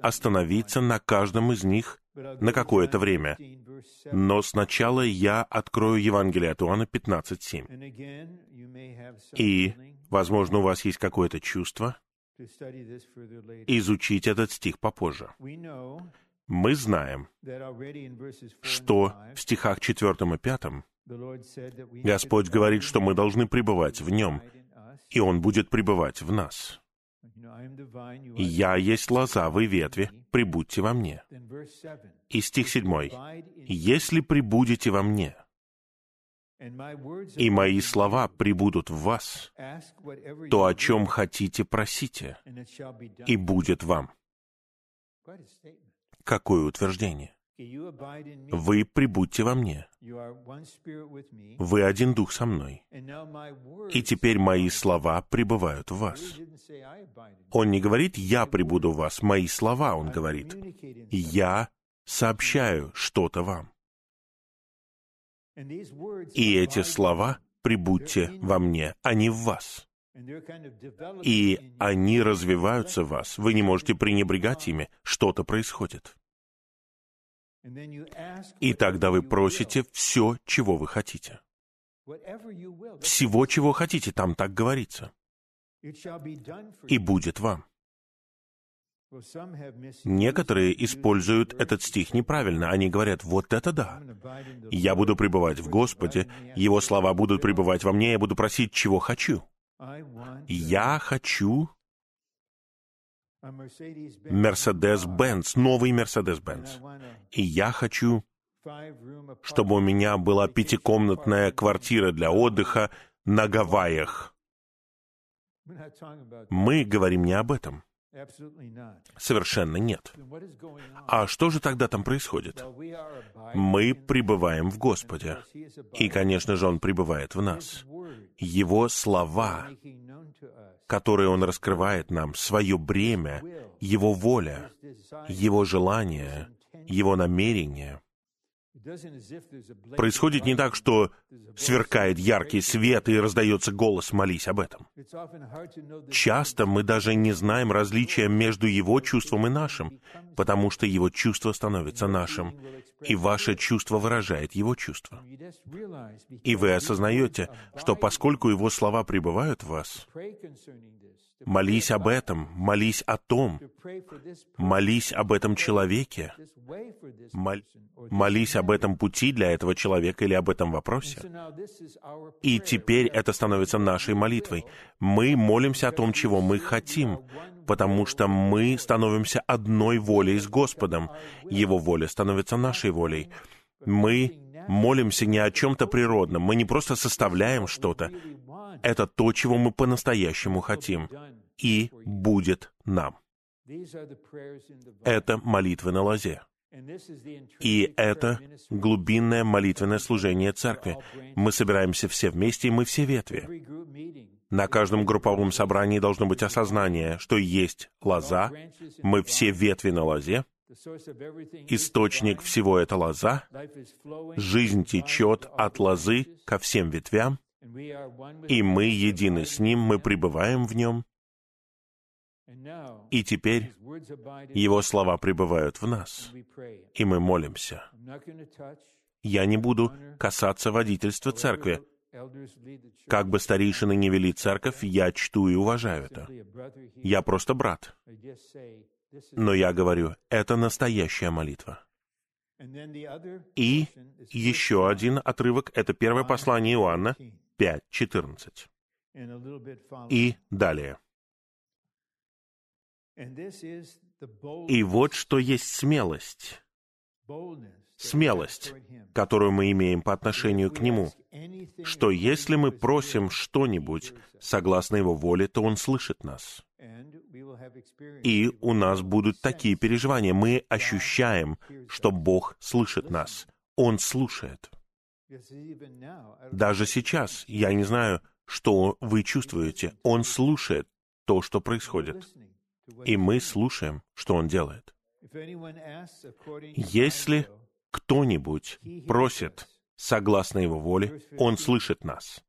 остановиться на каждом из них на какое-то время. Но сначала я открою Евангелие от Иоанна 15.7. И, возможно, у вас есть какое-то чувство, изучить этот стих попозже. Мы знаем, что в стихах 4 и 5 Господь говорит, что мы должны пребывать в Нем, и Он будет пребывать в нас. «Я есть лоза, вы ветви, прибудьте во мне». И стих 7. «Если прибудете во мне, и мои слова прибудут в вас, то о чем хотите просите, и будет вам». Какое утверждение? Вы прибудьте во мне. Вы один дух со мной. И теперь мои слова пребывают в вас. Он не говорит «я прибуду в вас», мои слова, он говорит «я сообщаю что-то вам». И эти слова «прибудьте во мне», они в вас. И они развиваются в вас. Вы не можете пренебрегать ими. Что-то происходит. И тогда вы просите все, чего вы хотите. Всего, чего хотите, там так говорится. И будет вам. Некоторые используют этот стих неправильно. Они говорят, вот это да. Я буду пребывать в Господе, Его слова будут пребывать во мне, я буду просить, чего хочу. Я хочу Мерседес-Бенц, новый Мерседес-Бенц. И я хочу, чтобы у меня была пятикомнатная квартира для отдыха на Гавайях. Мы говорим не об этом. Совершенно нет. А что же тогда там происходит? Мы пребываем в Господе. И, конечно же, Он пребывает в нас. Его слова, которые Он раскрывает нам, свое бремя, Его воля, Его желание, Его намерение — Происходит не так, что сверкает яркий свет и раздается голос «молись об этом». Часто мы даже не знаем различия между его чувством и нашим, потому что его чувство становится нашим, и ваше чувство выражает его чувство. И вы осознаете, что поскольку его слова пребывают в вас, Молись об этом, молись о том, молись об этом человеке, молись об этом пути для этого человека или об этом вопросе. И теперь это становится нашей молитвой. Мы молимся о том, чего мы хотим, потому что мы становимся одной волей с Господом. Его воля становится нашей волей. Мы молимся не о чем-то природном, мы не просто составляем что-то, это то, чего мы по-настоящему хотим, и будет нам. Это молитвы на лозе. И это глубинное молитвенное служение церкви. Мы собираемся все вместе, и мы все ветви. На каждом групповом собрании должно быть осознание, что есть лоза, мы все ветви на лозе, источник всего — это лоза, жизнь течет от лозы ко всем ветвям, и мы едины с Ним, мы пребываем в Нем, и теперь Его слова пребывают в нас, и мы молимся. Я не буду касаться водительства церкви. Как бы старейшины не вели церковь, я чту и уважаю это. Я просто брат. Но я говорю, это настоящая молитва. И еще один отрывок — это первое послание Иоанна, 5.14. И далее. И вот что есть смелость. Смелость, которую мы имеем по отношению к Нему, что если мы просим что-нибудь согласно Его воле, то Он слышит нас. И у нас будут такие переживания. Мы ощущаем, что Бог слышит нас. Он слушает. Даже сейчас, я не знаю, что вы чувствуете. Он слушает то, что происходит. И мы слушаем, что Он делает. Если кто-нибудь просит согласно Его воле, Он слышит нас.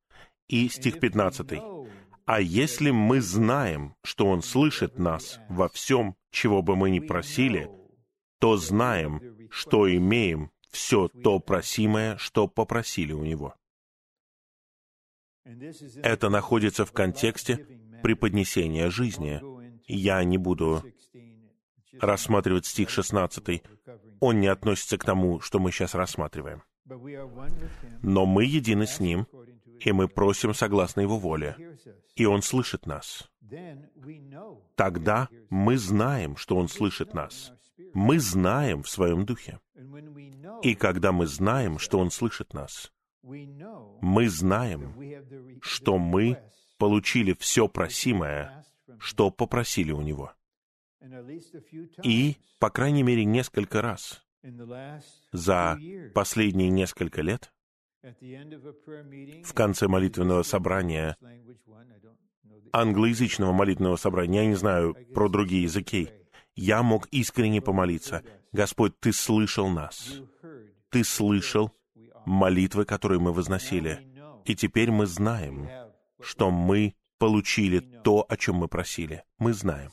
И стих 15. А если мы знаем, что Он слышит нас во всем, чего бы мы ни просили, то знаем, что имеем все то просимое, что попросили у Него. Это находится в контексте преподнесения жизни. Я не буду рассматривать стих 16. Он не относится к тому, что мы сейчас рассматриваем. Но мы едины с Ним, и мы просим согласно Его воле, и Он слышит нас. Тогда мы знаем, что Он слышит нас. Мы знаем в своем духе. И когда мы знаем, что Он слышит нас, мы знаем, что мы получили все просимое, что попросили у Него. И, по крайней мере, несколько раз за последние несколько лет в конце молитвенного собрания, англоязычного молитвенного собрания, я не знаю про другие языки, я мог искренне помолиться. Господь, Ты слышал нас. Ты слышал молитвы, которые мы возносили. И теперь мы знаем, что мы получили то, о чем мы просили. Мы знаем.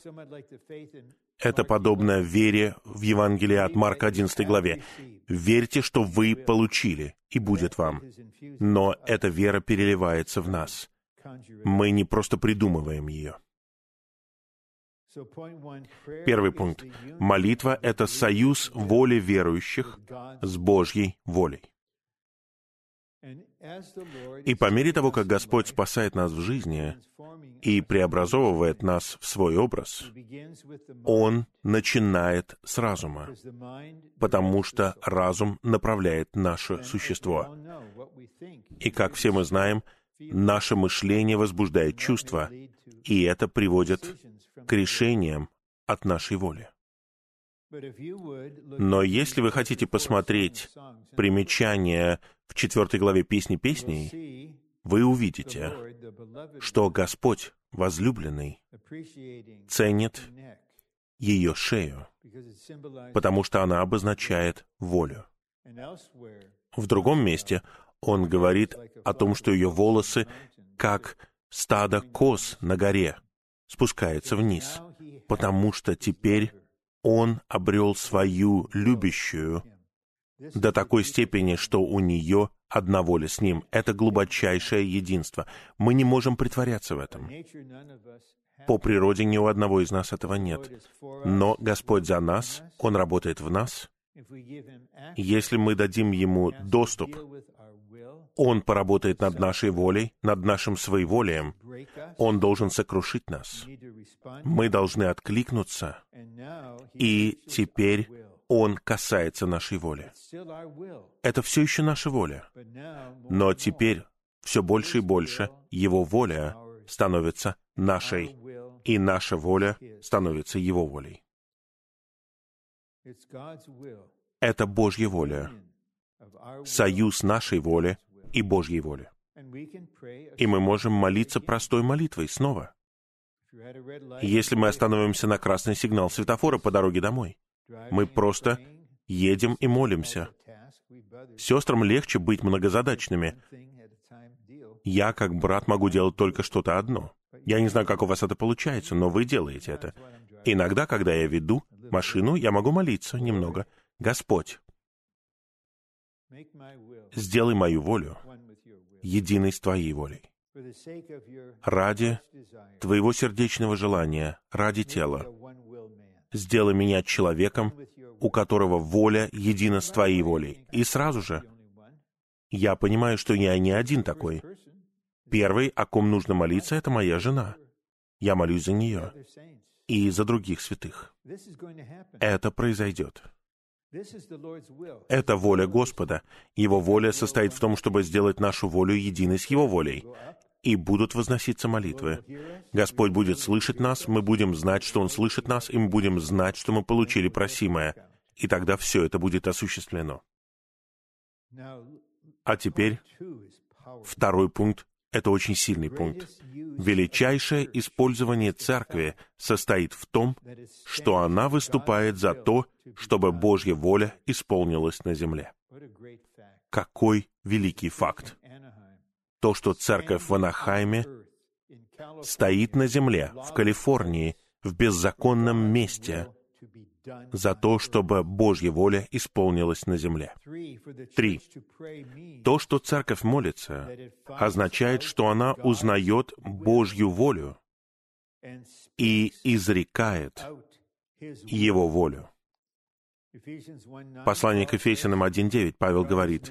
Это подобно вере в Евангелие от Марка 11 главе. Верьте, что вы получили, и будет вам. Но эта вера переливается в нас. Мы не просто придумываем ее. Первый пункт. Молитва — это союз воли верующих с Божьей волей. И по мере того, как Господь спасает нас в жизни и преобразовывает нас в свой образ, Он начинает с разума, потому что разум направляет наше существо. И как все мы знаем, наше мышление возбуждает чувства, и это приводит к решениям от нашей воли. Но если вы хотите посмотреть примечание в четвертой главе «Песни песней», вы увидите, что Господь, возлюбленный, ценит ее шею, потому что она обозначает волю. В другом месте он говорит о том, что ее волосы, как стадо коз на горе, спускается вниз, потому что теперь он обрел свою любящую до такой степени, что у нее одна воля с ним. Это глубочайшее единство. Мы не можем притворяться в этом. По природе ни у одного из нас этого нет. Но Господь за нас, Он работает в нас. Если мы дадим Ему доступ, Он поработает над нашей волей, над нашим своеволием. Он должен сокрушить нас. Мы должны откликнуться. И теперь он касается нашей воли. Это все еще наша воля. Но теперь все больше и больше Его воля становится нашей, и наша воля становится Его волей. Это Божья воля, союз нашей воли и Божьей воли. И мы можем молиться простой молитвой снова. Если мы остановимся на красный сигнал светофора по дороге домой, мы просто едем и молимся. Сестрам легче быть многозадачными. Я, как брат, могу делать только что-то одно. Я не знаю, как у вас это получается, но вы делаете это. Иногда, когда я веду машину, я могу молиться немного. Господь, сделай мою волю единой с Твоей волей. Ради Твоего сердечного желания, ради тела, сделай меня человеком, у которого воля едина с Твоей волей. И сразу же я понимаю, что я не один такой. Первый, о ком нужно молиться, это моя жена. Я молюсь за нее и за других святых. Это произойдет. Это воля Господа. Его воля состоит в том, чтобы сделать нашу волю единой с Его волей. И будут возноситься молитвы. Господь будет слышать нас, мы будем знать, что Он слышит нас, и мы будем знать, что мы получили просимое. И тогда все это будет осуществлено. А теперь второй пункт — это очень сильный пункт. Величайшее использование церкви состоит в том, что она выступает за то, чтобы Божья воля исполнилась на земле. Какой великий факт! То, что церковь в Анахайме стоит на земле, в Калифорнии, в беззаконном месте, за то, чтобы Божья воля исполнилась на земле. Три. То, что церковь молится, означает, что она узнает Божью волю и изрекает Его волю. Послание к Ефесянам 1.9 Павел говорит,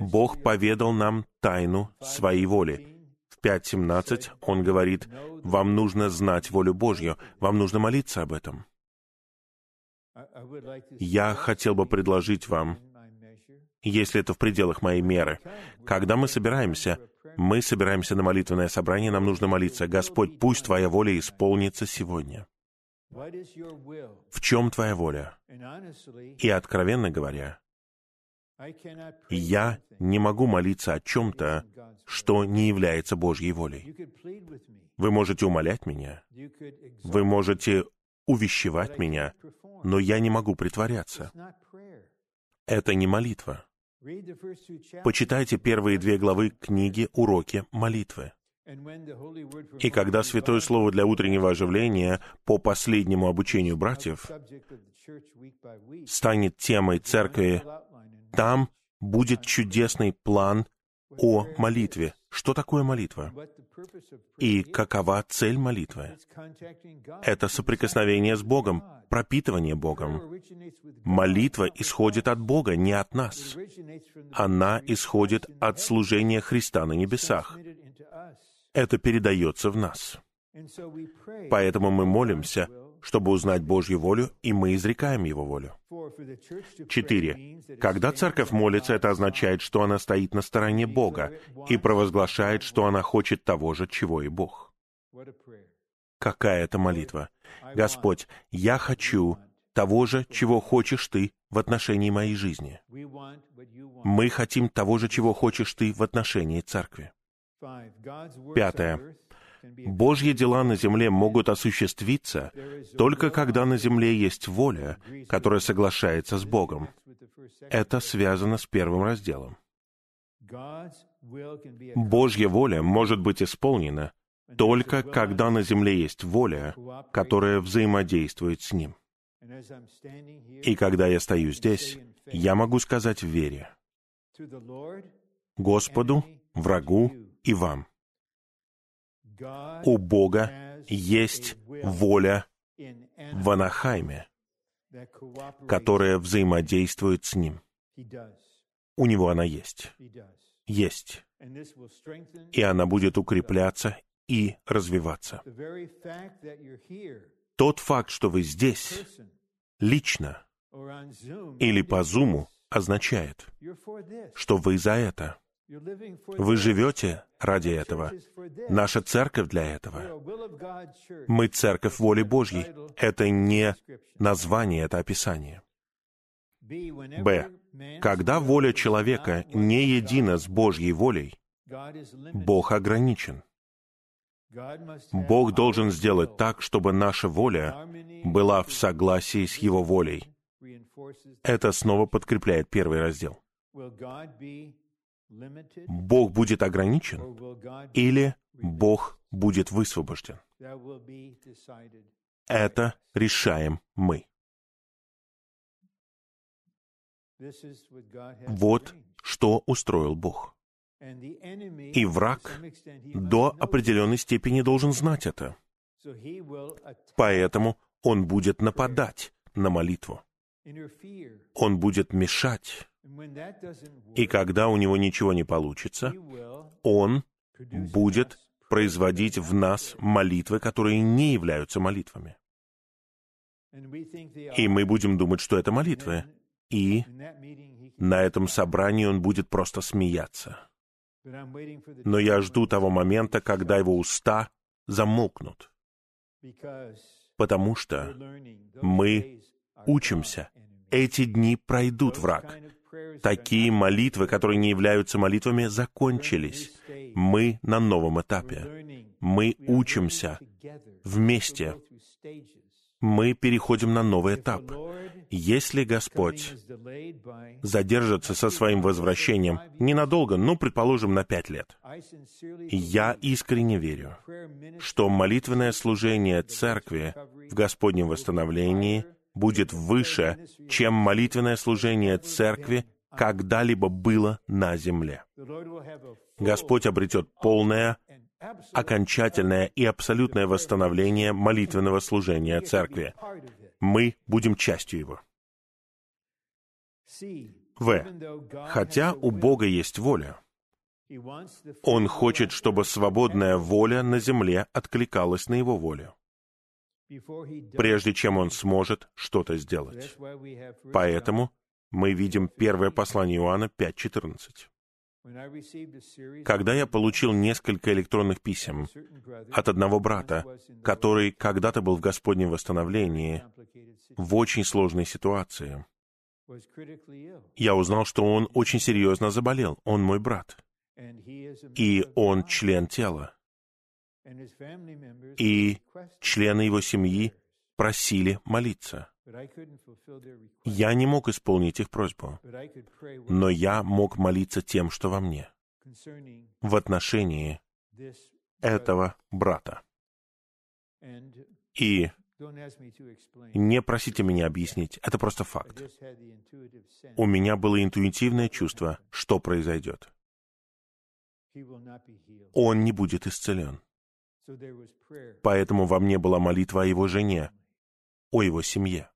«Бог поведал нам тайну своей воли». В 5.17 он говорит, «Вам нужно знать волю Божью, вам нужно молиться об этом». Я хотел бы предложить вам, если это в пределах моей меры, когда мы собираемся, мы собираемся на молитвенное собрание, нам нужно молиться, «Господь, пусть Твоя воля исполнится сегодня». В чем Твоя воля? И откровенно говоря, я не могу молиться о чем-то, что не является Божьей волей. Вы можете умолять меня, вы можете увещевать меня, но я не могу притворяться. Это не молитва. Почитайте первые две главы книги «Уроки молитвы». И когда Святое Слово для утреннего оживления по последнему обучению братьев станет темой церкви, там будет чудесный план о молитве. Что такое молитва? И какова цель молитвы? Это соприкосновение с Богом, пропитывание Богом. Молитва исходит от Бога, не от нас. Она исходит от служения Христа на небесах. Это передается в нас. Поэтому мы молимся, чтобы узнать Божью волю, и мы изрекаем Его волю. Четыре. Когда церковь молится, это означает, что она стоит на стороне Бога и провозглашает, что она хочет того же, чего и Бог. Какая это молитва? Господь, я хочу того же, чего хочешь Ты в отношении моей жизни. Мы хотим того же, чего хочешь Ты в отношении церкви. Пятое. Божьи дела на земле могут осуществиться только когда на земле есть воля, которая соглашается с Богом. Это связано с первым разделом. Божья воля может быть исполнена только когда на земле есть воля, которая взаимодействует с Ним. И когда я стою здесь, я могу сказать в вере Господу, врагу и вам. У Бога есть воля в Анахайме, которая взаимодействует с Ним. У Него она есть. Есть. И она будет укрепляться и развиваться. Тот факт, что вы здесь, лично или по зуму, означает, что вы за это. Вы живете ради этого. Наша церковь для этого. Мы церковь воли Божьей. Это не название, это описание. Б. Когда воля человека не едина с Божьей волей, Бог ограничен. Бог должен сделать так, чтобы наша воля была в согласии с Его волей. Это снова подкрепляет первый раздел. Бог будет ограничен или Бог будет высвобожден. Это решаем мы. Вот что устроил Бог. И враг до определенной степени должен знать это. Поэтому он будет нападать на молитву. Он будет мешать и когда у него ничего не получится, он будет производить в нас молитвы, которые не являются молитвами. И мы будем думать, что это молитвы. И на этом собрании он будет просто смеяться. Но я жду того момента, когда его уста замолкнут. Потому что мы учимся. Эти дни пройдут, враг. Такие молитвы, которые не являются молитвами, закончились. Мы на новом этапе. Мы учимся вместе. Мы переходим на новый этап. Если Господь задержится со своим возвращением ненадолго, ну, предположим, на пять лет, я искренне верю, что молитвенное служение Церкви в Господнем восстановлении будет выше, чем молитвенное служение Церкви когда-либо было на земле. Господь обретет полное, окончательное и абсолютное восстановление молитвенного служения Церкви. Мы будем частью его. В. Хотя у Бога есть воля, Он хочет, чтобы свободная воля на земле откликалась на Его волю прежде чем он сможет что-то сделать. Поэтому мы видим первое послание Иоанна 5.14. Когда я получил несколько электронных писем от одного брата, который когда-то был в Господнем восстановлении, в очень сложной ситуации, я узнал, что он очень серьезно заболел. Он мой брат. И он член тела. И члены его семьи просили молиться. Я не мог исполнить их просьбу, но я мог молиться тем, что во мне, в отношении этого брата. И не просите меня объяснить, это просто факт. У меня было интуитивное чувство, что произойдет. Он не будет исцелен. Поэтому во мне была молитва о его жене, о его семье.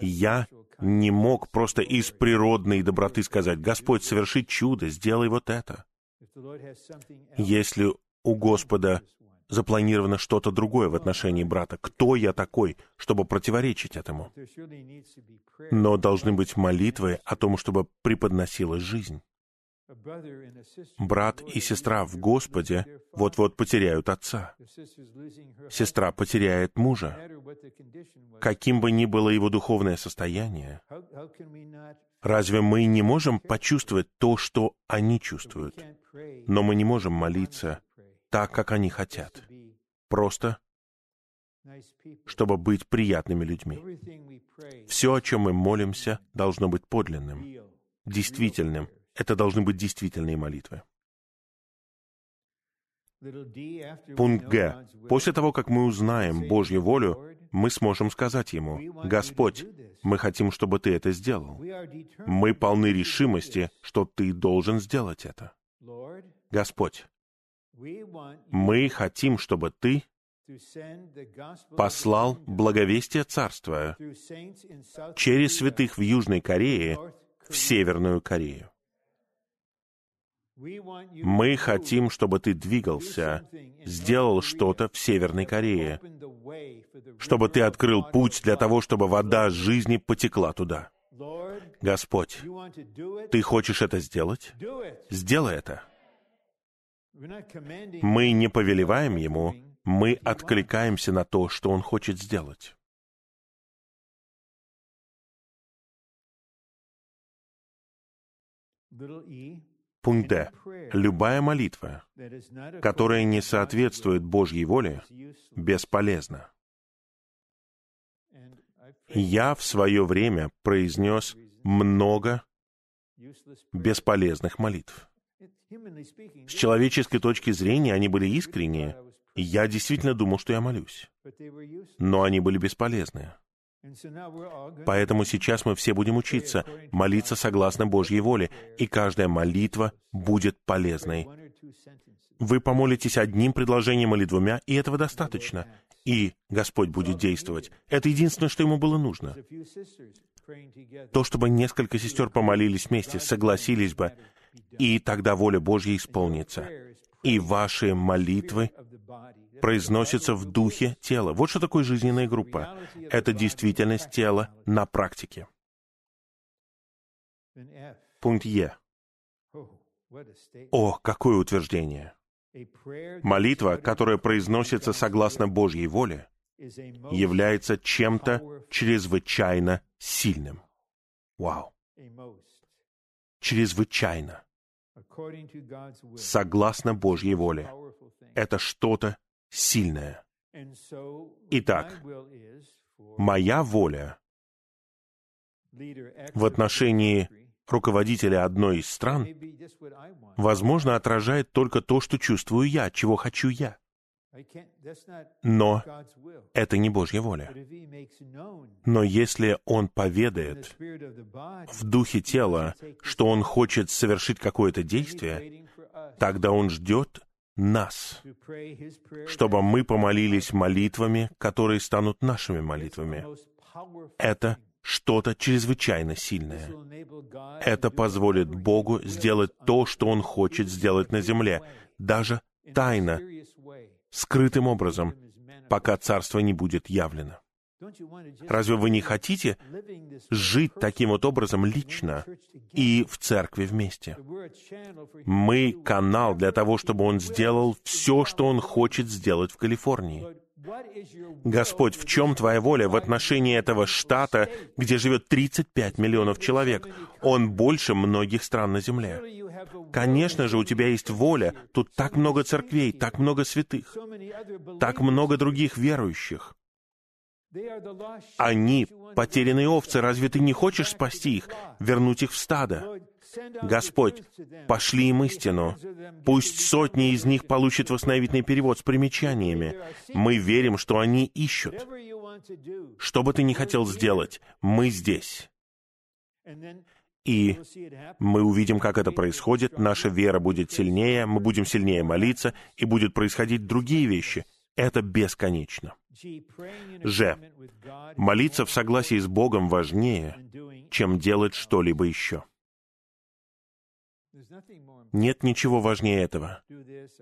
Я не мог просто из природной доброты сказать, «Господь, соверши чудо, сделай вот это». Если у Господа запланировано что-то другое в отношении брата, кто я такой, чтобы противоречить этому? Но должны быть молитвы о том, чтобы преподносилась жизнь. Брат и сестра в Господе вот-вот потеряют отца. Сестра потеряет мужа. Каким бы ни было его духовное состояние, разве мы не можем почувствовать то, что они чувствуют? Но мы не можем молиться так, как они хотят. Просто чтобы быть приятными людьми. Все, о чем мы молимся, должно быть подлинным, действительным, это должны быть действительные молитвы. Пункт Г. После того, как мы узнаем Божью волю, мы сможем сказать Ему, «Господь, мы хотим, чтобы Ты это сделал. Мы полны решимости, что Ты должен сделать это. Господь, мы хотим, чтобы Ты послал благовестие Царства через святых в Южной Корее в Северную Корею. Мы хотим, чтобы ты двигался, сделал что-то в Северной Корее, чтобы ты открыл путь для того, чтобы вода жизни потекла туда. Господь, ты хочешь это сделать? Сделай это. Мы не повелеваем Ему, мы откликаемся на то, что Он хочет сделать. Пункт Д. Любая молитва, которая не соответствует Божьей воле, бесполезна. Я в свое время произнес много бесполезных молитв. С человеческой точки зрения они были искренние, я действительно думал, что я молюсь. Но они были бесполезны. Поэтому сейчас мы все будем учиться молиться согласно Божьей воле, и каждая молитва будет полезной. Вы помолитесь одним предложением или двумя, и этого достаточно. И Господь будет действовать. Это единственное, что ему было нужно. То, чтобы несколько сестер помолились вместе, согласились бы, и тогда воля Божья исполнится. и ваши молитвы произносятся в духе тела. Вот что такое жизненная группа. Это действительность тела на практике. Пункт Е. О, какое утверждение! Молитва, которая произносится согласно Божьей воле, является чем-то чрезвычайно сильным. Вау! Чрезвычайно. Согласно Божьей воле. Это что-то сильное. Итак, моя воля в отношении руководителя одной из стран, возможно, отражает только то, что чувствую я, чего хочу я. Но это не Божья воля. Но если он поведает в духе тела, что он хочет совершить какое-то действие, тогда он ждет нас, чтобы мы помолились молитвами, которые станут нашими молитвами. Это что-то чрезвычайно сильное. Это позволит Богу сделать то, что Он хочет сделать на земле, даже тайно, скрытым образом, пока Царство не будет явлено. Разве вы не хотите жить таким вот образом лично и в церкви вместе? Мы канал для того, чтобы Он сделал все, что Он хочет сделать в Калифорнии. Господь, в чем Твоя воля в отношении этого штата, где живет 35 миллионов человек? Он больше многих стран на Земле. Конечно же, у Тебя есть воля. Тут так много церквей, так много святых, так много других верующих. Они потерянные овцы. Разве Ты не хочешь спасти их, вернуть их в стадо? Господь, пошли им истину. Пусть сотни из них получат восстановительный перевод с примечаниями. Мы верим, что они ищут. Что бы ты ни хотел сделать, мы здесь. И мы увидим, как это происходит, наша вера будет сильнее, мы будем сильнее молиться, и будут происходить другие вещи. Это бесконечно. Ж. Молиться в согласии с Богом важнее, чем делать что-либо еще. Нет ничего важнее этого.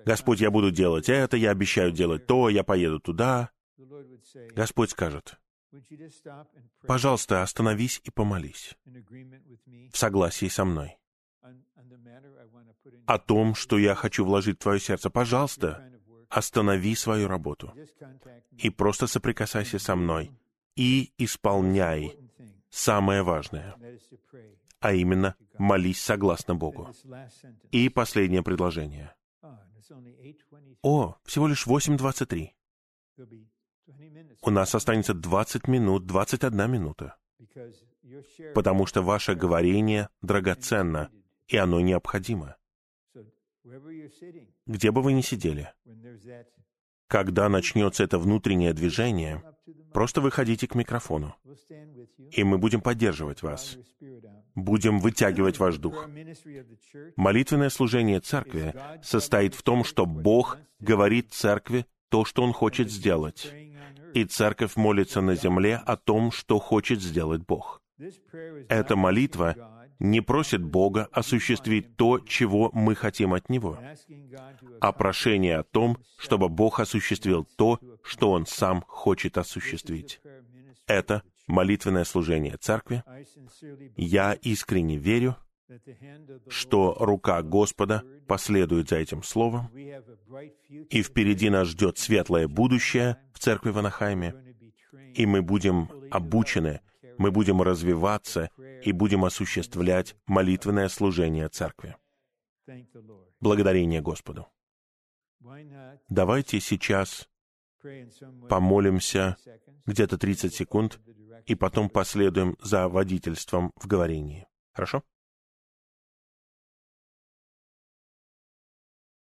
Господь, я буду делать это, я обещаю делать то, я поеду туда. Господь скажет, пожалуйста, остановись и помолись в согласии со мной о том, что я хочу вложить в твое сердце. Пожалуйста, останови свою работу и просто соприкасайся со мной и исполняй самое важное, а именно молись согласно Богу. И последнее предложение. О, всего лишь 8.23. У нас останется 20 минут, 21 минута, потому что ваше говорение драгоценно, и оно необходимо. Где бы вы ни сидели, когда начнется это внутреннее движение, просто выходите к микрофону, и мы будем поддерживать вас. Будем вытягивать ваш дух. Молитвенное служение церкви состоит в том, что Бог говорит церкви то, что Он хочет сделать. И церковь молится на земле о том, что хочет сделать Бог. Эта молитва не просит Бога осуществить то, чего мы хотим от Него, а прошение о том, чтобы Бог осуществил то, что Он сам хочет осуществить. Это молитвенное служение церкви. Я искренне верю, что рука Господа последует за этим словом, и впереди нас ждет светлое будущее в церкви в Анахайме, и мы будем обучены мы будем развиваться и будем осуществлять молитвенное служение Церкви. Благодарение Господу. Давайте сейчас помолимся где-то 30 секунд и потом последуем за водительством в говорении. Хорошо?